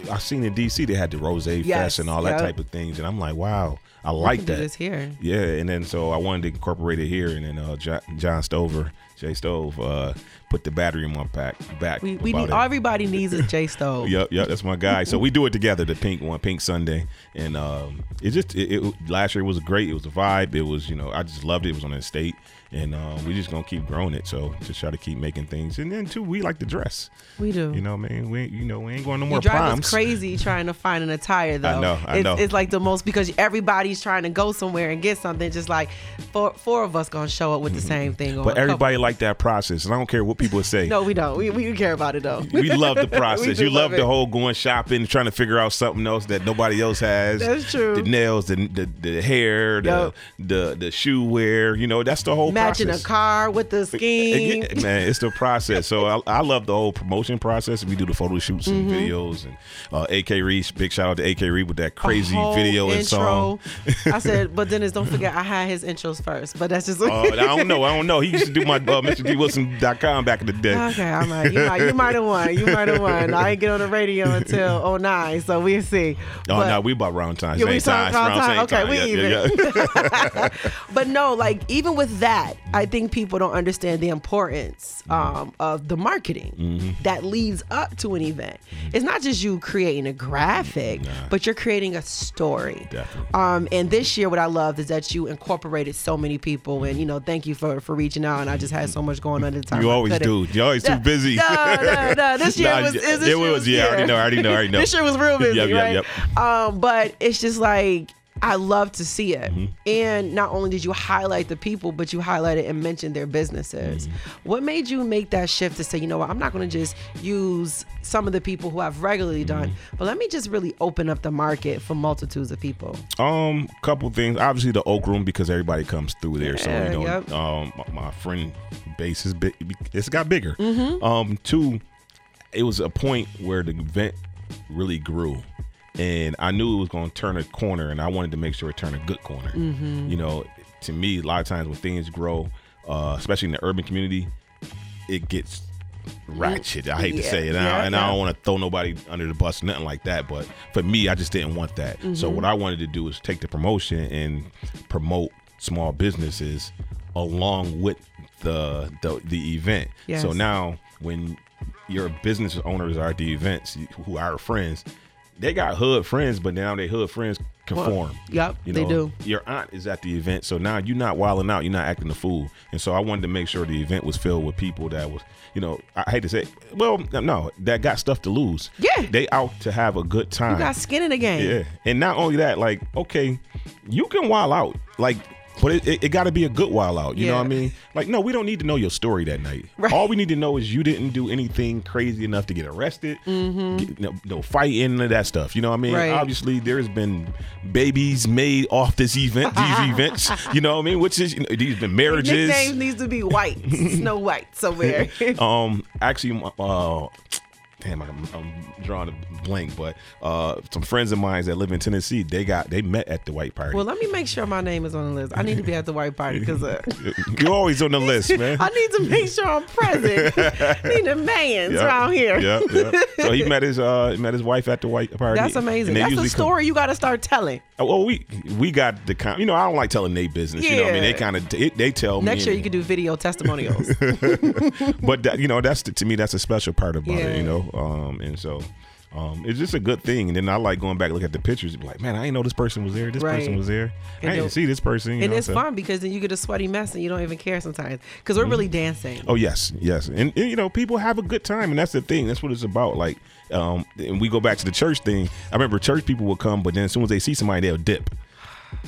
I seen in DC they had the Rose Yes, Fest and all that yep. type of things, and I'm like, wow, I like that. this here. Yeah, and then so I wanted to incorporate it here, and then uh, John, John Stover, Jay Stove, uh, put the battery in my pack back. We, we need everybody needs a J *laughs* stove. Yep, yep, that's my guy. So we do it together, the pink one, Pink Sunday, and um, it just it, it last year was great. It was a vibe. It was you know I just loved it. It was on the estate, and uh, we just gonna keep growing it. So just try to keep making things, and then too we like to dress. We do. You know, man, we ain't, you know we ain't going no more You drive proms. us crazy *laughs* trying to find an attire though. I know, I it's, know. it's like the most because everybody's trying to go somewhere and get something. Just like four four of us gonna show up with the same thing. Mm-hmm. But everybody like that process, and I don't care what people say. *laughs* No, we don't. We, we care about it though. We love the *laughs* process. you love love the whole going shopping, trying to figure out something else that nobody else has. That's true. The nails, the the, the hair, the, Yup. the the shoe wear. You know, that's the whole Matching process. a car with the scheme. Yeah, man, it's the process. So I, I love the whole promotion process. We do the photo shoots and Mm-hmm. videos, and uh, AK Reed. Big shout out to AK Reed with that crazy video and song. intro. I said, but Dennis, don't forget I had his intros first. But that's just Oh, I don't know. I don't know. He used to do my uh, MrDWilson.com back in the day. Okay, I might. You might. You might have won. You might have won. I ain't get on the radio until 09, so we'll see. Oh But- no, we about round time. Yeah, same we time. talk around time. same Okay, we Yeah, even. yeah, yeah. *laughs* But no, like even with that, I think people don't understand the importance um, of the marketing Mm-hmm. that leads up to an event. It's not just you creating a graphic, but you're creating a story. Um, and this year, what I loved is that you incorporated so many people, and you know, thank you for for reaching out. And I just had so much going on at the time. You always do. You're always too *laughs* busy. No, no, no. *laughs* This year Nah, was. yeah, this it year was, yeah, I already know, I already know, I already *laughs* know. this year was real busy, Yep, yep, right? yep. Um, but it's just like I love to see it. Mm-hmm. And not only did you highlight the people, but you highlighted and mentioned their businesses. Mm-hmm. What made you make that shift to say, you know what, I'm not going to just use some of the people who I've regularly done, Mm-hmm. but let me just really open up the market for multitudes of people. Um, couple things. Obviously, the Oak Room because everybody comes through there. so you know, yep. um, my, my friend base is big. It's got bigger. Mm-hmm. Um, two, it was a point where the event really grew. And I knew it was going to turn a corner, and I wanted to make sure it turned a good corner. Mm-hmm. You know, to me, a lot of times when things grow, uh, especially in the urban community, it gets ratchet. I hate to say it, and, yeah, I, and I don't want to throw nobody under the bus, nothing like that. But for me, I just didn't want that. So Mm-hmm. what I wanted to do was take the promotion and promote small businesses along with the the, the event. Yes. So now when your business owners are at the events who are friends, they got hood friends, but now they hood friends conform. Yep, You they do. Your aunt is at the event, so now you're not wilding out. You're not acting the fool. And so I wanted to make sure the event was filled with people that was, you know, I hate to say, well, no, that got stuff to lose. Yeah. they out to have a good time. You got skin in the game. Yeah, and not only that, like, okay, you can wild out, like, but it, it, it got to be a good while out. You know what I mean? Like, no, we don't need to know your story that night. Right. All we need to know is you didn't do anything crazy enough to get arrested. Get, no, no fighting, of that stuff. You know what I mean? Mm-hmm. Right. Obviously, there's been babies made off this event, these *laughs* events. You know what I mean? Which is, you know, these been marriages. Nicknames needs to be white, Snow White somewhere. *laughs* um actually uh damn I'm, I'm drawing a blank but uh some friends of mine that live in tennessee they got they met at the white party well, let me make sure my name is on the list. I need to be at the white party because uh, *laughs* you're always on the list *laughs* man I need to make sure I'm present. *laughs* need a man's Yeah, around here. yeah, yeah. So he met his uh met his wife at the white party. That's amazing. That's a usually come- story you got to start telling. Oh, well, we we got the kind. You know, I don't like telling their business. You know, what I mean, they kind of they, they tell me. Next year, and- you can do video testimonials. but that, you know that's the, to me that's a special part about it you know um and so um it's just a good thing. And then i like going back and look at the pictures and be like man i didn't know this person was there. This person was there. And i didn't see this person you and know, it's so- fun because then you get a sweaty mess and you don't even care sometimes because we're really dancing. oh yes yes. And, and, you know people have a good time and that's the thing. That's what it's about. Like um and we go back to the church thing. I remember church people would come but then as soon as they see somebody they'll dip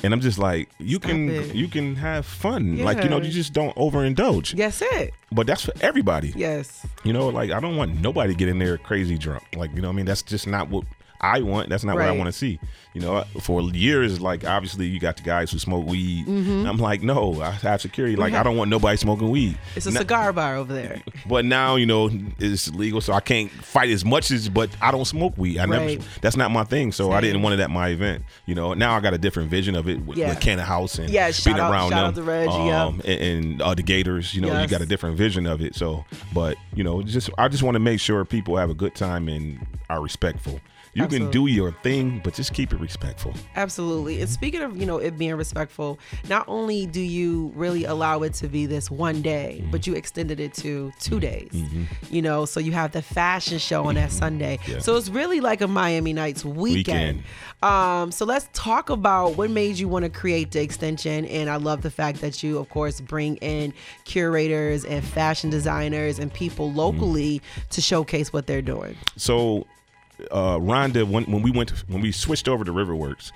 and i'm just like you Stop can it. you can have fun like you know you just don't overindulge Yes, it. but that's for everybody Yes. You know, like I don't want nobody to get in there crazy drunk. Like, you know what I mean? That's just not what I want. That's not what I want to see. You know, for years, like obviously you got the guys who smoke weed. Mm-hmm. I'm like, no, I have security. Like, I don't want nobody smoking weed. It's a Now- cigar bar over there. *laughs* but now, you know, it's legal, so I can't fight as much as. But I don't smoke weed. I Right. never. That's not my thing. So I didn't want it at my event. You know, now I got a different vision of it with, Yeah. with House and Yeah, being out- around them. Reg, yeah. um, and, and uh, the Gators. You know, you got a different vision of it. So, but you know, just I just want to make sure people have a good time and are respectful. You can do your thing, but just keep it respectful. Absolutely. And speaking of, you know, it being respectful, not only do you really allow it to be this one day, mm-hmm. but you extended it to two days. Mm-hmm. You know, so you have the fashion show on that mm-hmm. Sunday. Yeah. So it's really like a Miami Nights weekend. Weekend. Um, so let's talk about what made you want to create the extension. And I love the fact that you, of course, bring in curators and fashion designers and people locally to showcase what they're doing. So, uh, Rhonda, when, when we went, to, when we switched over to Riverworks,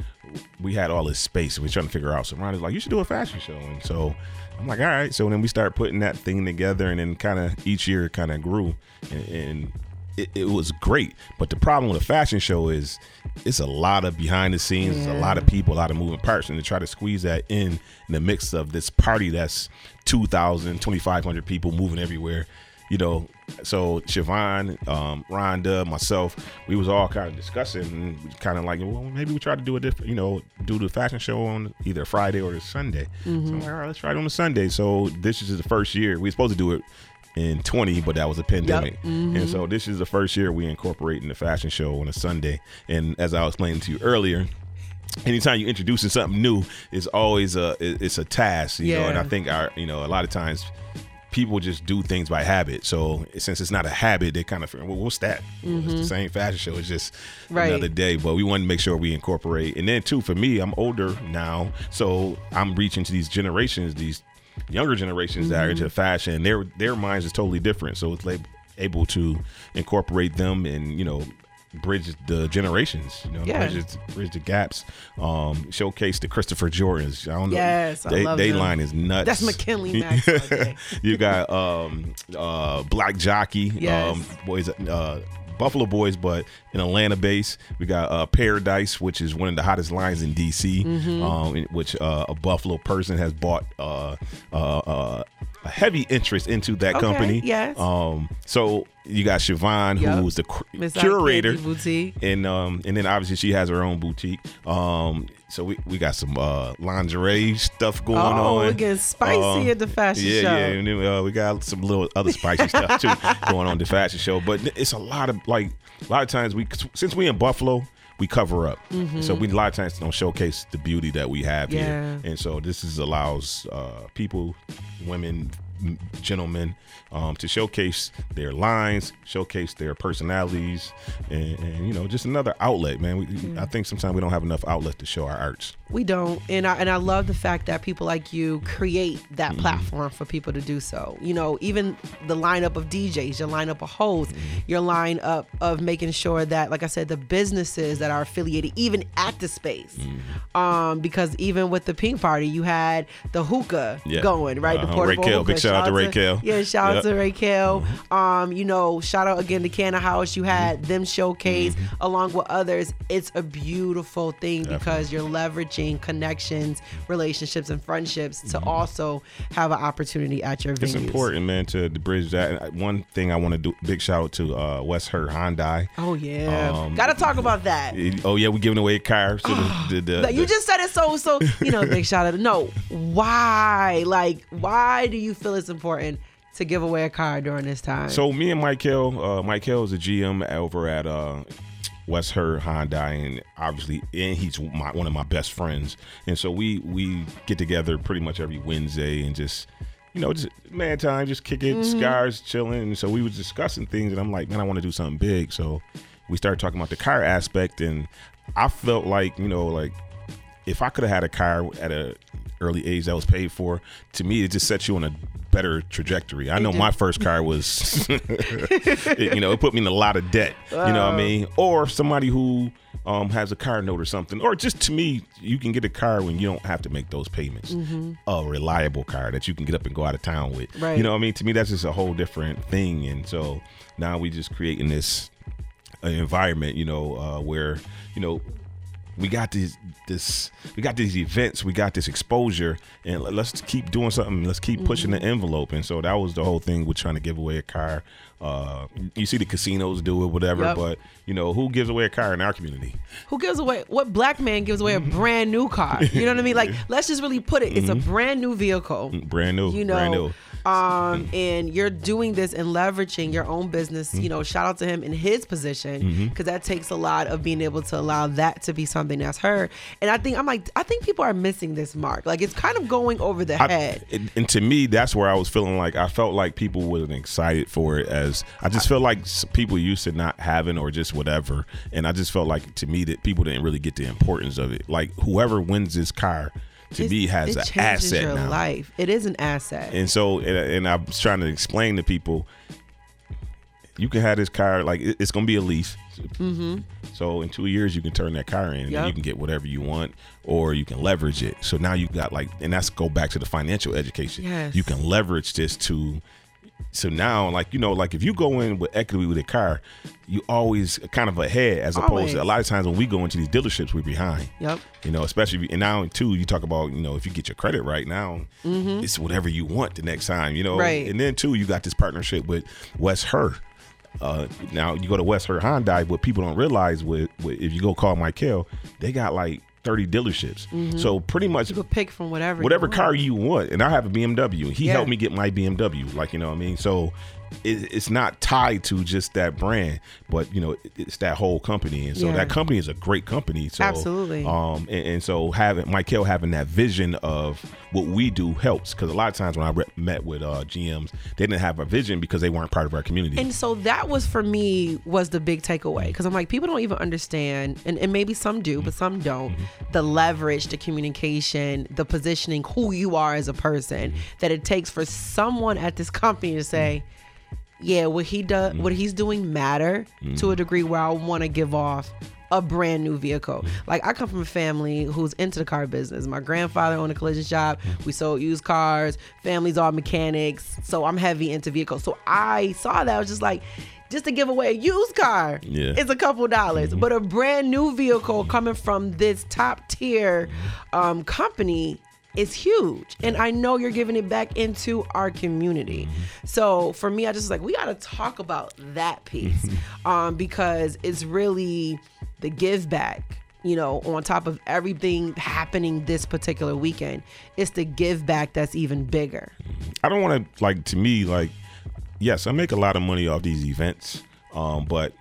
we had all this space. And we were trying to figure out. So Rhonda's like, "You should do a fashion show," and so I'm like, all right. So then we start putting that thing together, and then kind of each year kind of grew, and, and it, it, was great. But the problem with a fashion show is it's a lot of behind the scenes, yeah. a lot of people, a lot of moving parts, and to try to squeeze that in in the mix of this party that's 2,000, 2,500 people moving everywhere. You know, so Siobhan, um, Rhonda, myself, we was all kind of discussing, kind of like, well, maybe we try to do a different, you know, do the fashion show on either Friday or Sunday. Mm-hmm. So, all right, let's try it on a Sunday. So this is the first year we are supposed to do it in 20, but that was a pandemic. Yep. Mm-hmm. And so this is the first year we incorporate in the fashion show on a Sunday. And as I was explaining to you earlier, anytime you're introducing something new, it's always a it's a task, you yeah. know. And I think our you know a lot of times people just do things by habit. So since it's not a habit, they kind of well, what's that? Mm-hmm. It's the mm-hmm. same fashion show. It's just right. another day. But we want to make sure we incorporate. And then too, for me, I'm older now, so I'm reaching to these generations, these younger generations mm-hmm. that are into mm-hmm. fashion, their their minds is totally different. So it's like able to incorporate them and you know bridge the generations, you know, yeah. bridge, bridge the gaps, um, showcase the Christopher Jordans. I don't know. Yes, they, I they line is nuts. That's McKinley Max. *laughs* you got um, uh, Black Jockey, yes. um, boys, uh, Buffalo Boys, but in Atlanta base. We got uh, Paradise, which is one of the hottest lines in DC, mm-hmm. um, in which uh, a Buffalo person has bought uh, uh, uh a heavy interest into that okay, company. Yes. Um, so you got Siobhan, yep. who's the curator, boutique, and um, and then obviously she has her own boutique. Um, so we, we got some uh, lingerie stuff going oh, on. Oh, we getting spicy um, at the fashion yeah, show. Yeah, and then uh, we got some little other spicy stuff too *laughs* going on the fashion show. But it's a lot of like a lot of times we since we in Buffalo, we cover up. Mm-hmm. So we a lot of times don't showcase the beauty that we have yeah. here. And so this is allows uh, people, women, gentlemen um, to showcase their lines, showcase their personalities, and, and you know, just another outlet, man. We, mm. I think sometimes we don't have enough outlet to show our arts. We don't, and I and I love the fact that people like you create that mm-hmm. platform for people to do so. You know, even the lineup of DJs, your lineup of hosts, mm-hmm. your lineup of making sure that, like I said, the businesses that are affiliated, even at the space, mm-hmm. um, because even with the pink party, you had the hookah yeah. going right, uh-huh. the portable Raquel, hookah. Big shout, shout out to Raquel. Yeah, shout yep. out to Raquel. Mm-hmm. Um, you know, shout out again to Canna House. You had mm-hmm. them showcase mm-hmm. along with others. It's a beautiful thing Definitely. because you're leveraging connections, relationships, and friendships to mm-hmm. also have an opportunity at your venues. It's important, man, to, bridge that. One thing I want to do, big shout out to uh, West Herr Hyundai. Oh yeah, um, got to talk about that. oh yeah, we giving away a car. So the, the, the, you just said it so so. You know, big shout out. No, why? Like, why do you feel it's important? To give away a car during this time. So me and Michael, uh, Michael is a GM over at uh, West Herr Hyundai, and obviously, and he's my, one of my best friends. And so we we get together pretty much every Wednesday and just you know, just man time, just kicking, mm-hmm. scars, chilling. And so we was discussing things, and I'm like, man, I want to do something big. So we started talking about the car aspect, and I felt like, you know, like if I could have had a car at a early age that was paid for, to me, it just sets you on a better trajectory. I know my first car was, *laughs* it, you know, it put me in a lot of debt. You know what I mean? Or somebody who um, has a car note or something, or just to me, you can get a car when you don't have to make those payments. Mm-hmm. A reliable car that you can get up and go out of town with. Right. You know what I mean? To me, that's just a whole different thing. And so now we're just creating this uh, environment, you know, uh, where you know we got these this we got these events we got this exposure and let's keep doing something. Let's keep pushing mm-hmm. the envelope. And so that was the whole thing with trying to give away a car uh, you see the casinos do it whatever yep. but you know who gives away a car in our community who gives away what black man gives away a *laughs* brand new car you know what i mean like let's just really put it it's mm-hmm. a brand new vehicle brand new you know brand new um, and you're doing this and leveraging your own business. You know, shout out to him in his position because mm-hmm. that takes a lot of being able to allow that to be something that's heard. And I think I'm like, I think people are missing this mark. Like it's kind of going over the I, head. And, and to me, that's where I was feeling like I felt like people wasn't excited for it. As I just felt like people used to not having or just whatever, and I just felt like to me that people didn't really get the importance of it. Like whoever wins this car to it's, me has an asset your now. life. It is an asset. And so, and, and I was trying to explain to people, you can have this car like it- it's gonna be a lease. Mm-hmm. So in two years you can turn that car in and you can get whatever you want, or you can leverage it. So now you've got like, and that's go back to the financial education. Yes. You can leverage this to. So now, like you know, like if you go in with equity with a car, you always kind of ahead as opposed Always. to a lot of times when we go into these dealerships, we're behind. Yep. You know, especially if you, and now too, you talk about you know if you get your credit right now, it's whatever you want the next time. You know, Mm-hmm. Right. And then too, you got this partnership with West Herr. Uh, now you go to West Herr Hyundai, what people don't realize with, with if you go call Michael, they got like thirty dealerships. So pretty much Mm-hmm. You could pick from whatever. whatever you car you want. And I have a BMW. He Yeah. helped me get my BMW. Like you know what I mean. So it, it's not tied to just that brand, but you know it, it's that whole company. And so Yeah. that company is a great company. So Absolutely. Um, and, and so having Michael having that vision of what we do helps because a lot of times when I re- met with uh, GMs, they didn't have a vision because they weren't part of our community. And so that was for me was the big takeaway because I'm like people don't even understand and, and maybe some do but some don't the leverage the communication the positioning who you are as a person that it takes for someone at this company to say yeah what he does mm-hmm. what he's doing matter to a mm-hmm. degree where I want to give off a brand new vehicle. Mm-hmm. Like I come from a family who's into the car business. My grandfather owned a collision shop. We sold used cars. Families all mechanics. So I'm heavy into vehicles. So I saw that I was just like just to give away a used car Yeah. it's a couple dollars. But a brand new vehicle coming from this top tier um, company is huge. And I know you're giving it back into our community. So for me, I just was like, we got to talk about that piece *laughs* um, because it's really the give back. You know, on top of everything happening this particular weekend, it's the give back that's even bigger. I don't want to like to me like yes, I make a lot of money off these events, um, but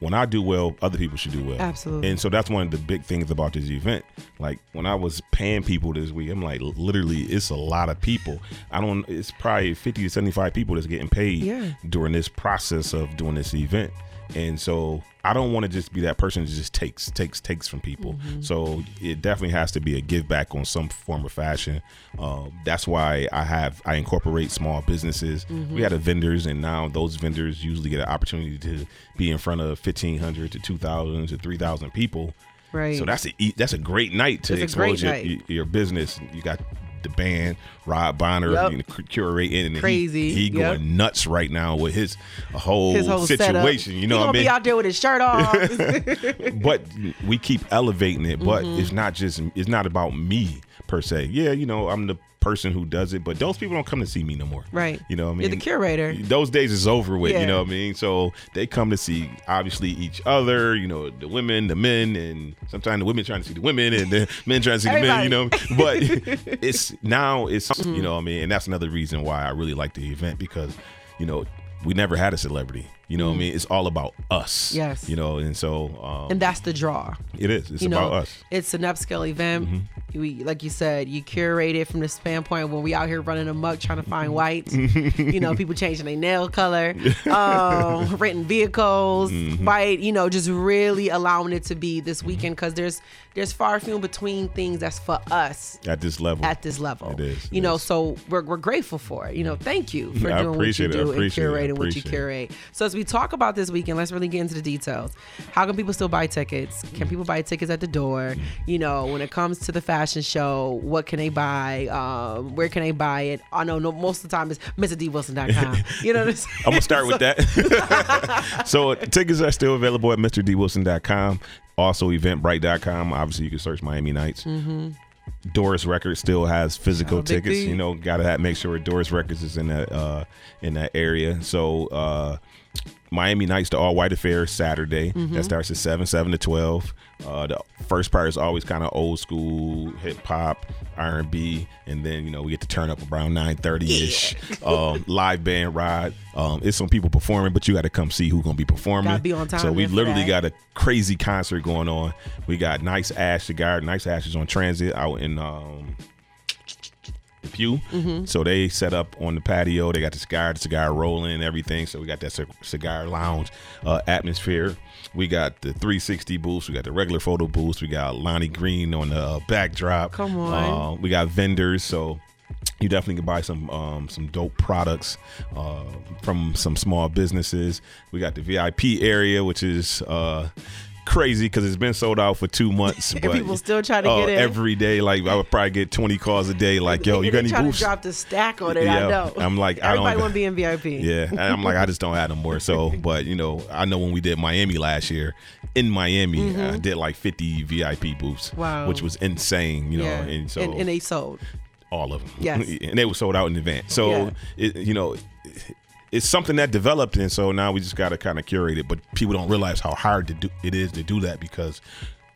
when I do well, other people should do well. Absolutely. And so that's one of the big things about this event. Like when I was paying people this week, I'm like, literally, it's a lot of people. I don't. It's probably 50 to 75 people that's getting paid Yeah. during this process of doing this event. And so I don't want to just be that person that just takes, takes, takes from people. Mm-hmm. So it definitely has to be a give back on some form of fashion. Um, that's why I have I incorporate small businesses. Mm-hmm. We had a vendors, and now those vendors usually get an opportunity to be in front of fifteen hundred to two thousand to three thousand people. Right. So that's a that's a great night to It's expose your, night. your business. You got the band Rod Bonner Yep. you know, cu- curating and Crazy. He, Yep. going nuts right now with his whole, His whole situation. Setup. You know he what I mean? be out there with his shirt off. *laughs* but we keep elevating it. But Mm-hmm. it's not just it's not about me per se. Yeah, you know, I'm the person who does it, but those people don't come to see me no more. Right. You know what I mean? You're the curator. Those days is over with, Yeah. you know what I mean? So they come to see obviously each other, you know, the women, the men, and sometimes the women trying to see the women and the *laughs* men trying to see the men, you know. But *laughs* it's now it's Mm-hmm. you know what I mean, and that's another reason why I really like the event because, you know, we never had a celebrity. You know what I mean? It's all about us. Yes. You know, and so um, and that's the draw. it is. It's you about know, us. Mm-hmm. it's an upscale event. We, like you said, you curate it from the standpoint when we out here running amok trying to find whites. *laughs* you know, people changing their nail color, *laughs* um, renting vehicles, Mm-hmm. white. You know, just really allowing it to be this weekend because there's there's far few in between things that's for us At this level. at this level. It is, You it know, is. so we're, we're grateful for it. You know, thank you for I doing what you appreciate it. I do and appreciate curating what you curate. So as we talk about this weekend, let's really get into the details. How can people still buy tickets? Mm. Can people buy tickets at the door? You know, when it comes to the fashion show, what can they buy? Um, where can they buy it? I know no, most of the time it's MrDWilson.com. *laughs* You know what I'm saying? I'm gonna start with *laughs* that. *laughs* so tickets are still available at MrDWilson.com. Also Eventbrite.com. Obviously, you can search Miami Nights. Doris Records still has physical Oh, tickets. You know, gotta have, make sure Doris Records is in that uh, in that area. So uh, Miami Nights, the All White Affair, Saturday. Mm-hmm. That starts at seven, seven to twelve. Uh, the first part is always kind of old school hip hop, R and B, and then you know we get to turn up around nine thirty ish. um, live band ride. Um, it's some people performing, but you got to come see who's gonna be performing. Gotta be on time So we literally got a crazy concert going on. We got Nice Ash cigar. Nice Ash is on transit out in um, the pew. Mm-hmm. So they set up on the patio. They got the cigar, the cigar rolling, and everything. So we got that ci- cigar lounge uh, atmosphere. We got the 360 booths. We got the regular photo booths. We got Lonnie Green on the uh, backdrop. Come on. Uh, we got vendors. So you definitely can buy some um, some dope products uh, from some small businesses. We got the VIP area, which is uh, crazy because it's been sold out for two months. And *laughs* but people still try to uh, get it every day. Like I would probably get twenty calls a day. Like, yo, *laughs* you got any booths? to drop the stack on it. Yeah, I know. I'm like, I don't- everybody want to be in VIP. *laughs* Yeah, and I'm like, I just don't have no more. So, but you know, I know when we did Miami last year, in Miami, I did like 50 VIP booths, Mm-hmm. Wow. which was insane. You know, Yeah. and so and, and they sold. all of them. Yes. and they were sold out in advance. So, Yeah. it, you know, it's something that developed, and so now we just got to kind of curate it. But people don't realize how hard to do it is to do that because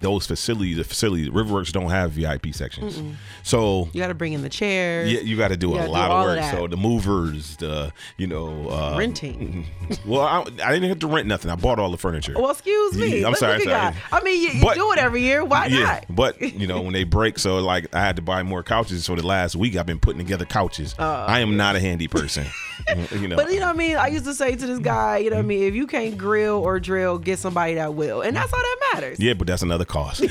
those facilities, the facilities, Riverworks don't have VIP sections. So You got to bring in the chairs. yeah, you got to do a gotta do lot of of work. that. so the movers, the you know, uh, Renting. *laughs* Well, I, I didn't have to rent nothing. I bought all the furniture. Well, excuse me. Yeah, I'm Look sorry, sorry. I mean, you, you But- do it every year. Why yeah, not? but *laughs* you know when they break, so like I had to buy more couches. So the last week I've been putting together couches. I am not a handy person. *laughs* you know, But you know what I mean? I used to say to this guy, you know what I mean? If you can't grill or drill, get somebody that will. And that's all that matters. Yeah, but that's another cost.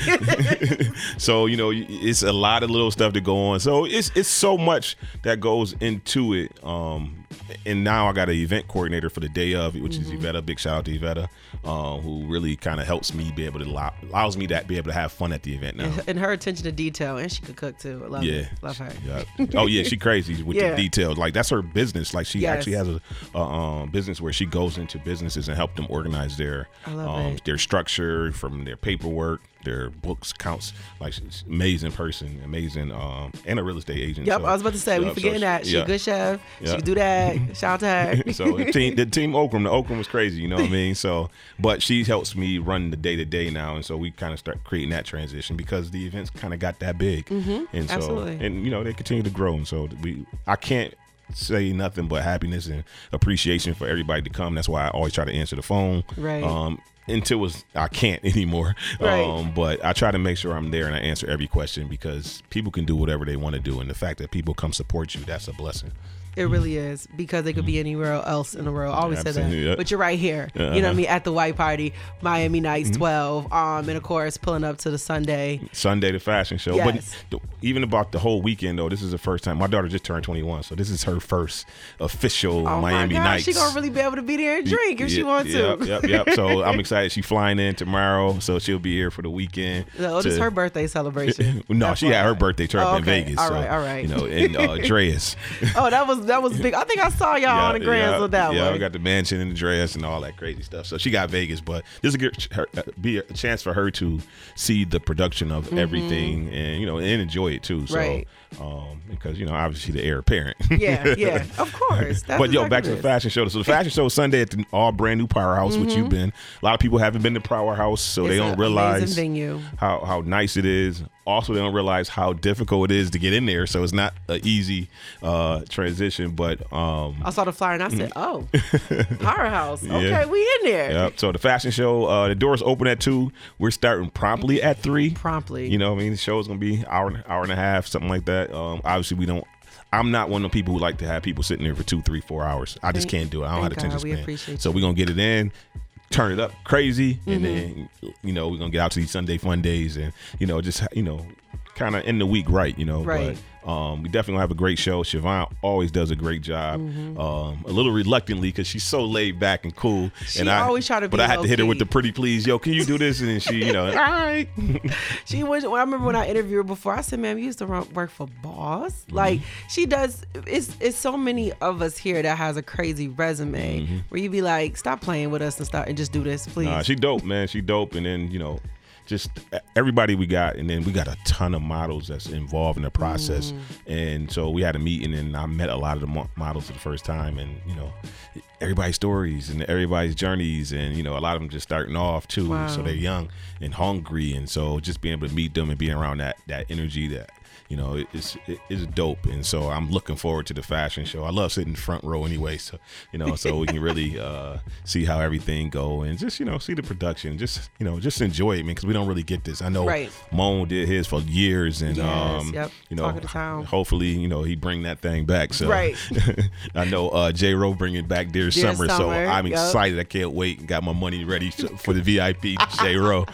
*laughs* so you know, it's a lot of little stuff to go on. So it's it's so much that goes into it. Um, and now I got an event coordinator for the day of, which is Iveta. Big shout out to Iveta, uh, who really kind of helps me be able to allow, allows me to be able to have fun at the event now. And her attention to detail. And she could cook too. I love Yeah, it. Love her. Yeah. Oh yeah, she crazy with *laughs* Yeah. the details. Like that's her business. Like she Yes. actually has a, a um, business where she goes into businesses and help them organize their um, their structure from their paperwork, their books, counts. Like she's an amazing person, amazing, um, and a real estate agent. Yep, So, I was about to say, we yeah, so forgetting she- that. She's yeah. a good chef. She Yeah. can do that. *laughs* Shout out to her. *laughs* so the team, the team Okram, the Okram was crazy, you know what I mean. So, but she helps me run the day to day now, and so we kind of start creating that transition because the events kind of got that big, and so Mm-hmm. absolutely. and you know they continue to grow, and so we I can't say nothing but happiness and appreciation for everybody to come. That's why I always try to answer the phone, Right. Um, until it's I can't *laughs* anymore, Right. um, but I try to make sure I'm there and I answer every question because people can do whatever they want to do, and the fact that people come support you, that's a blessing. It really is because they could be anywhere else in the world. I always say Absolutely, that, yeah. but you're right here. You know what I Uh-huh. Mm-hmm. mean? At the white party, Miami Nights 12, um, and of course pulling up to the Sunday. Sunday the fashion show. Yes. But even about the whole weekend though, this is the first time my daughter just turned 21, so this is her first official Oh Miami my God, Nights. she gonna really be able to be there and drink if she wants to. yep, yep. So *laughs* I'm excited. She's flying in tomorrow, so she'll be here for the weekend. No, this is to- her birthday celebration. *laughs* No, she had her birthday trip Oh, in okay. Vegas. All so, right, all right. You know, and uh, *laughs* Dreas. Oh, that was that was big. I think I saw y'all on the grams yeah, with that yeah, one. we got the mansion and the dress and all that crazy stuff. So she got Vegas, but this is a good her, uh, be a chance for her to see the production of everything and you know and enjoy it too. So, Mm-hmm. Right. Um, because you know obviously the heir apparent. *laughs* yeah, yeah, of *laughs* course. But yo, back to the fashion show. So the fashion show is Sunday at the all brand new Powerhouse, which you've been. A lot of people haven't been to Powerhouse, so they Mm-hmm. Don't realize how how nice it is. Also, they don't realize how difficult it is to get in there. So it's not an easy uh, transition. But um, I saw the flyer and I said, "Oh, *laughs* Powerhouse. Okay, Yeah. we in there." Yep. So the fashion show, uh, the doors open at two. We're starting promptly at three. Promptly. You know, what I mean, the show's gonna be hour, hour and a half, something like that. Um, obviously, we don't. I'm not one of the people who like to have people sitting there for two, three, four hours. I just Thank- can't do it. I don't have attention God. Span. so we're gonna get it in, turn it up crazy, Mm-hmm. and then you know we're gonna get out to these Sunday fun days, and you know just you know kind of end the week right. You know, Right. but. Um, we definitely have a great show. Siobhan always does a great job. Mm-hmm. Um, a little reluctantly because she's so laid back and cool. She and I always try to but I had to hit her with the pretty please. Yo, can you do this? And then she, you know, *laughs* all right. *laughs* She was. Well, I remember when I interviewed her before. I said, "Ma'am, you used to run, work for Boss. Mm-hmm. Like she does. It's it's so many of us here that has a crazy resume Mm-hmm. where you be like, stop playing with us and start and just do this, please. Nah, she dope, man. She dope. And then, you know, just everybody we got. And then we got a ton of models that's involved in the process. Mm. And so we had a meeting and I met a lot of the mo- models for the first time. And, you know, everybody's stories and everybody's journeys. And, you know, a lot of them just starting off too. Wow. So they're young and hungry. And so just being able to meet them and being around that, that energy that, you know, it's it's dope, and so I'm looking forward to the fashion show. I love sitting front row anyway, so you know, so we can really *laughs* uh, see how everything go and just you know see the production, just you know, just enjoy it, man, because we don't really get this. I know Right. Moan did his for years, and Yes, um, yep. you know, Talk of the town. hopefully, you know, he bring that thing back. So Right. *laughs* I know uh, J. Rowe bringing back Dear, Dear Summer, so I'm yep. excited. I can't wait. Got my money ready for the VIP *laughs* J. Rowe.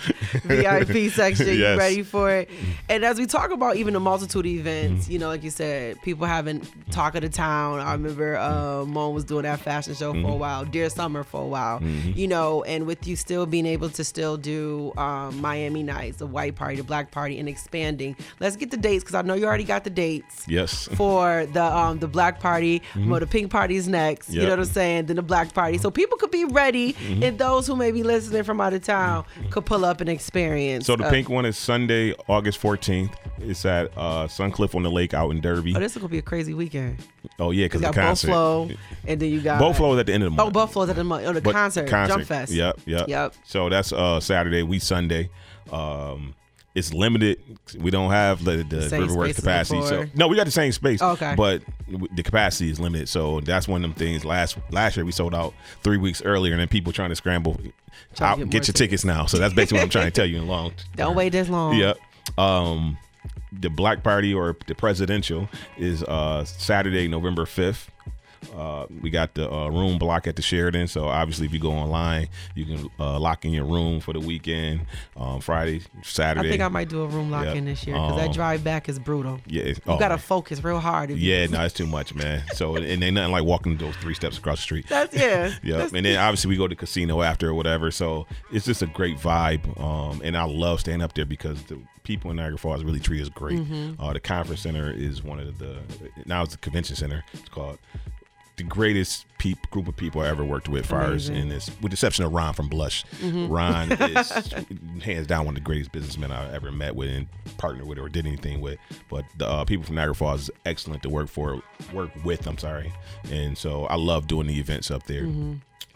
VIP section. Yes. ready for it? And as we talk about even the multitude of Mm-hmm. events, you know, like you said, people having talk of the town. I remember uh, Mon was doing that fashion show Mm-hmm. for a while, Dear Summer for a while, you know, and with you still being able to still do um, Miami Nights, the white party, the black party, and expanding. Let's get the dates because I know you already got the dates. Yes. For the um the black party, well, the pink party is next. You know what I'm saying? Then the black party, so people could be ready, Mm-hmm. and those who may be listening from out of town could pull up and experience. So the uh, pink one is Sunday, August 14th. It's at uh, Suncliff on the Lake out in Derby. Oh, this is gonna be a crazy weekend. Oh yeah, because You the got concert. Buffalo, and then you got Buffalo is at the end of the month. Oh, month. Buffalo's at the month. Oh, the But concert, Jump Fest. Yep, yep, Yep. So that's uh Saturday. We Sunday. Um, it's limited. We don't have the, the Riverworks capacity. So no, we got the same space. Oh, okay. But the capacity is limited. So that's one of them things. Last last year we sold out three weeks earlier, and then people trying to scramble. Trying to get get your tickets now. So that's basically what I'm trying to *laughs* tell you in long. Don't wait this long. Yep. Um, the Black Party or the presidential is uh Saturday, November 5th. Uh, we got the uh, room block at the Sheraton. So obviously, if you go online, you can uh, lock in your room for the weekend. Um, Friday, Saturday. I think I might do a room lock Yep. in this year because Um, that drive back is brutal. yeah, You oh, gotta focus real hard. Yeah, *laughs* no, it's too much, man. So and ain't nothing like walking those three steps across the street. *laughs* That's yeah. *laughs* Yep. That's- And then obviously we go to the casino after or whatever. So it's just a great vibe. Um, and I love staying up there because the people in Niagara Falls really treat us great. Mm-hmm. Uh, the conference center is one of the now it's the convention center. It's called the greatest group of people I ever worked with. Amazing. in this, with the exception of Ron from Blush. Mm-hmm. Ron *laughs* is hands down one of the greatest businessmen I ever met with and partnered with or did anything with. But the uh, people from Niagara Falls is excellent to work for, work with. I'm sorry, and so I love doing the events up there. Mm-hmm.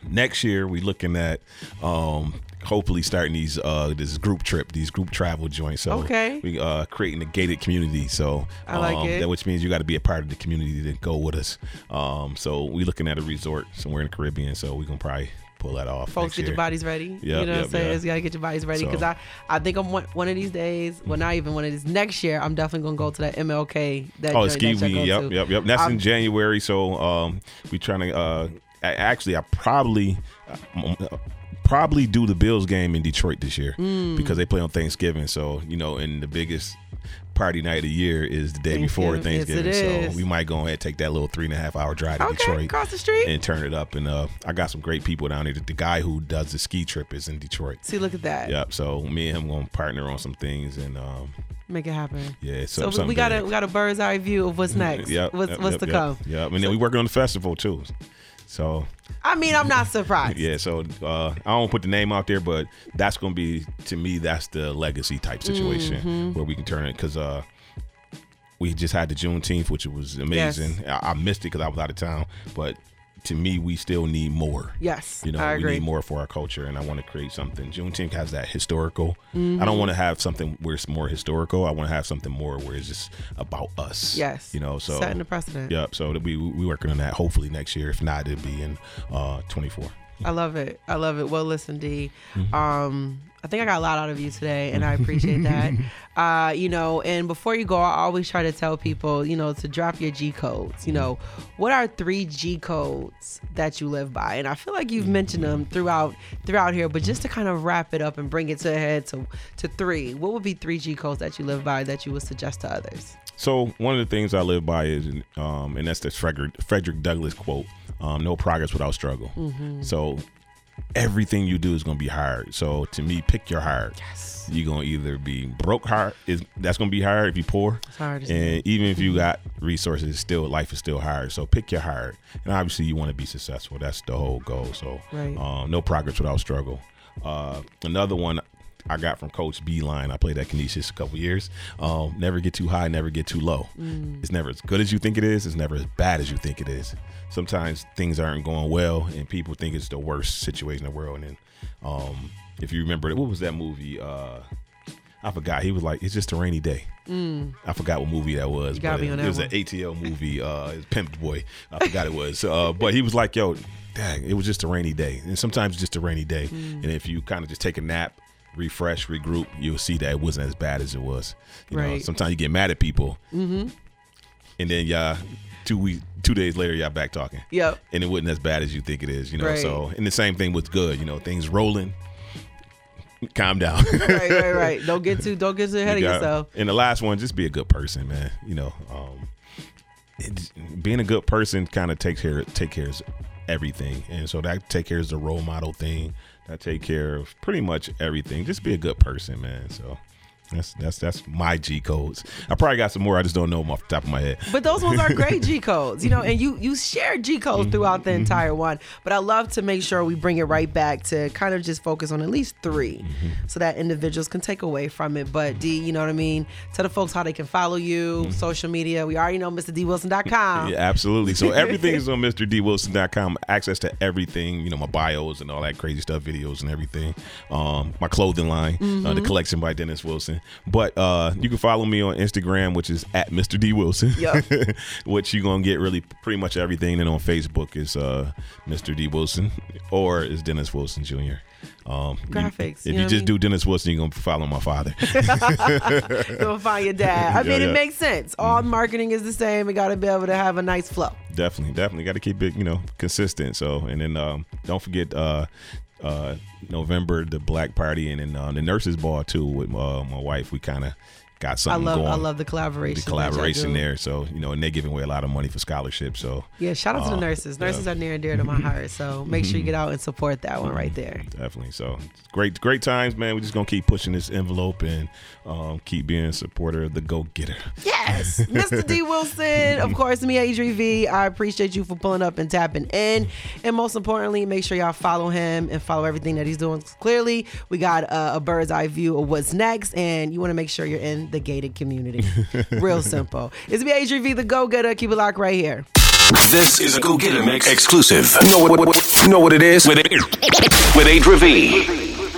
Next year, we're looking at um, hopefully starting these uh, this group trip, these group travel joints. So Okay. we uh, creating a gated community. So I like um, it. That which means you got to be a part of the community to go with us. Um, so we looking at a resort somewhere in the Caribbean. So we gonna probably pull that off. Folks, get year. your bodies ready. Yep, you know what I'm saying? You gotta get your bodies ready because So- I, I think I'm one, one of these days. Well, not even one of these. Next year, I'm definitely gonna go to that MLK. That Oh, ski that y'all week. go Yep, yep, yep. That's I'm- in January. So um, we trying to. Uh, a- actually, I probably. Uh, Probably do the Bills game in Detroit this year Mm. because they play on Thanksgiving. So you know, and the biggest party night of the year is the day before Thanksgiving. Yes, Thanksgiving. it is. so we might go ahead and take that little three and a half hour drive to Okay, Detroit across the street. and turn it up. And uh, I got some great people down there. The, guy who does the ski trip is in Detroit. See, look at that. Yep. So me and him gonna partner on some things, and um, Make it happen. yeah. So, So, we- got a we got a bird's eye view of what's *laughs* next. Yep, what's yep, what's yep, to yep, come. Yeah, And then we working on the festival too. So I mean, I'm not surprised. *laughs* yeah, so uh, I don't put the name out there, but that's gonna be to me that's the legacy type situation Mm-hmm. where we can turn it because uh, we just had the Juneteenth, which was amazing. I, I missed it because I was out of town, but to me, we still need more. Yes, You know, I we agree. need more for our culture, and I want to create something. Juneteenth has that historical. I Mm-hmm. don't want to have something where it's more historical. I want to have something more where it's just about us. Yes. you know. So setting the precedent. Yep. So we we working on that. Hopefully next year. If not, it'll be in uh 24. I love it. I love it. Well, listen, D. Mm-hmm. Um, I think I got a lot out of you today, and I appreciate *laughs* that. Uh, you know, and before you go, I always try to tell people, you know, to drop your G codes. You know, what are three G codes that you live by? And I feel like you've mentioned them throughout throughout here, but just to kind of wrap it up and bring it to a head to to three, what would be three G codes that you live by that you would suggest to others? So one of the things I live by is, um, and that's the Frederick Frederick Douglass quote: um, "No progress without struggle." So everything you do is going to be hard. So to me, pick your hard. Yes. You're gonna either be broke hard is that's gonna be hard if you poor. It's hard, And even if you got resources, still life is still hard. So pick your hard. And obviously you want to be successful. That's the whole goal. So Right. um, no progress without struggle. Uh, another one I got from Coach Beilein. I played at Canisius a couple years. Um, never get too high, never get too low. It's never as good as you think it is. It's never as bad as you think it is. Sometimes things aren't going well, and people think it's the worst situation in the world. And then, um, if you remember, what was that movie? Uh, I forgot. He was like, "It's just a rainy day." I forgot what movie that was. You got but me on it that was one. an ATL *laughs* movie. Uh, it Pimped Boy. I forgot it was. Uh, but he was like, "Yo, dang, it was just a rainy day." And sometimes it's just a rainy day. Mm. And if you kind of just take a nap, refresh, regroup, you'll see that it wasn't as bad as it was. You know, sometimes you get mad at people, mm-hmm. and then y'all two weeks, two days later, y'all back talking. Yep. And it wasn't as bad as you think it is. You know, Right. so and the same thing with good. You know, things rolling. Calm down. right, right, right. *laughs* Don't get too don't get too ahead of You got- yourself. And the last one, just be a good person, man. You know, um, it's, being a good person kind of takes care take care of everything, and so that take care of the role model thing. That take care of pretty much everything. Just be a good person, man. So. That's that's that's my G codes. I probably got some more. I just don't know them off the top of my head. But those ones are great *laughs* G codes, you know, and you you share G codes Mm-hmm. throughout the entire one. But I love to make sure we bring it right back to kind of just focus on at least 3 Mm-hmm. so that individuals can take away from it. But D, you know what I mean? Tell the folks how they can follow you, social media. We already know MrDWilson.com. Mm-hmm. Yeah, absolutely. So *laughs* everything is on MrDWilson.com. Access to everything, you know, my bios and all that crazy stuff, videos and everything. Um, my clothing line, uh, Mm-hmm. the collection by Dennis Wilson. But uh, you can follow me on Instagram, which is at Mr. D Wilson. Yep. *laughs* which you're gonna get really pretty much everything. And on Facebook is uh, Mr. D Wilson or is Dennis Wilson Jr. Um, you- Graphics, if you you, know what I just mean? do Dennis Wilson, you're gonna follow my father. *laughs* Go find your dad. I mean, yeah. it makes sense. All marketing is the same. We got to be able to have a nice flow. definitely definitely got to keep it you know consistent so and then um don't forget uh uh november the black party and then uh, the nurses ball too with uh, my wife. We kind of got I love going I love the collaboration. the collaboration there so you know and they're giving away a lot of money for scholarships so Yeah, shout out to the Uh, nurses. Nurses yeah. are near and dear to my heart. So make sure you get out and support that one right there. definitely so great great times man we're just gonna keep pushing this envelope and um, keep being a supporter of the go-getter Yes, *laughs* Mr. D. Wilson. Of course, me, Adri V. I appreciate you for pulling up and tapping in. And most importantly, make sure y'all follow him and follow everything that he's doing. Clearly, we got a, a bird's eye view of what's next, and you want to make sure you're in the gated community. *laughs* Real simple. It's me, Adri V, the go getter. Keep it locked right here. This is a Go Getta Mix exclusive. Know what, what, what- know what it is? With, with Adri V.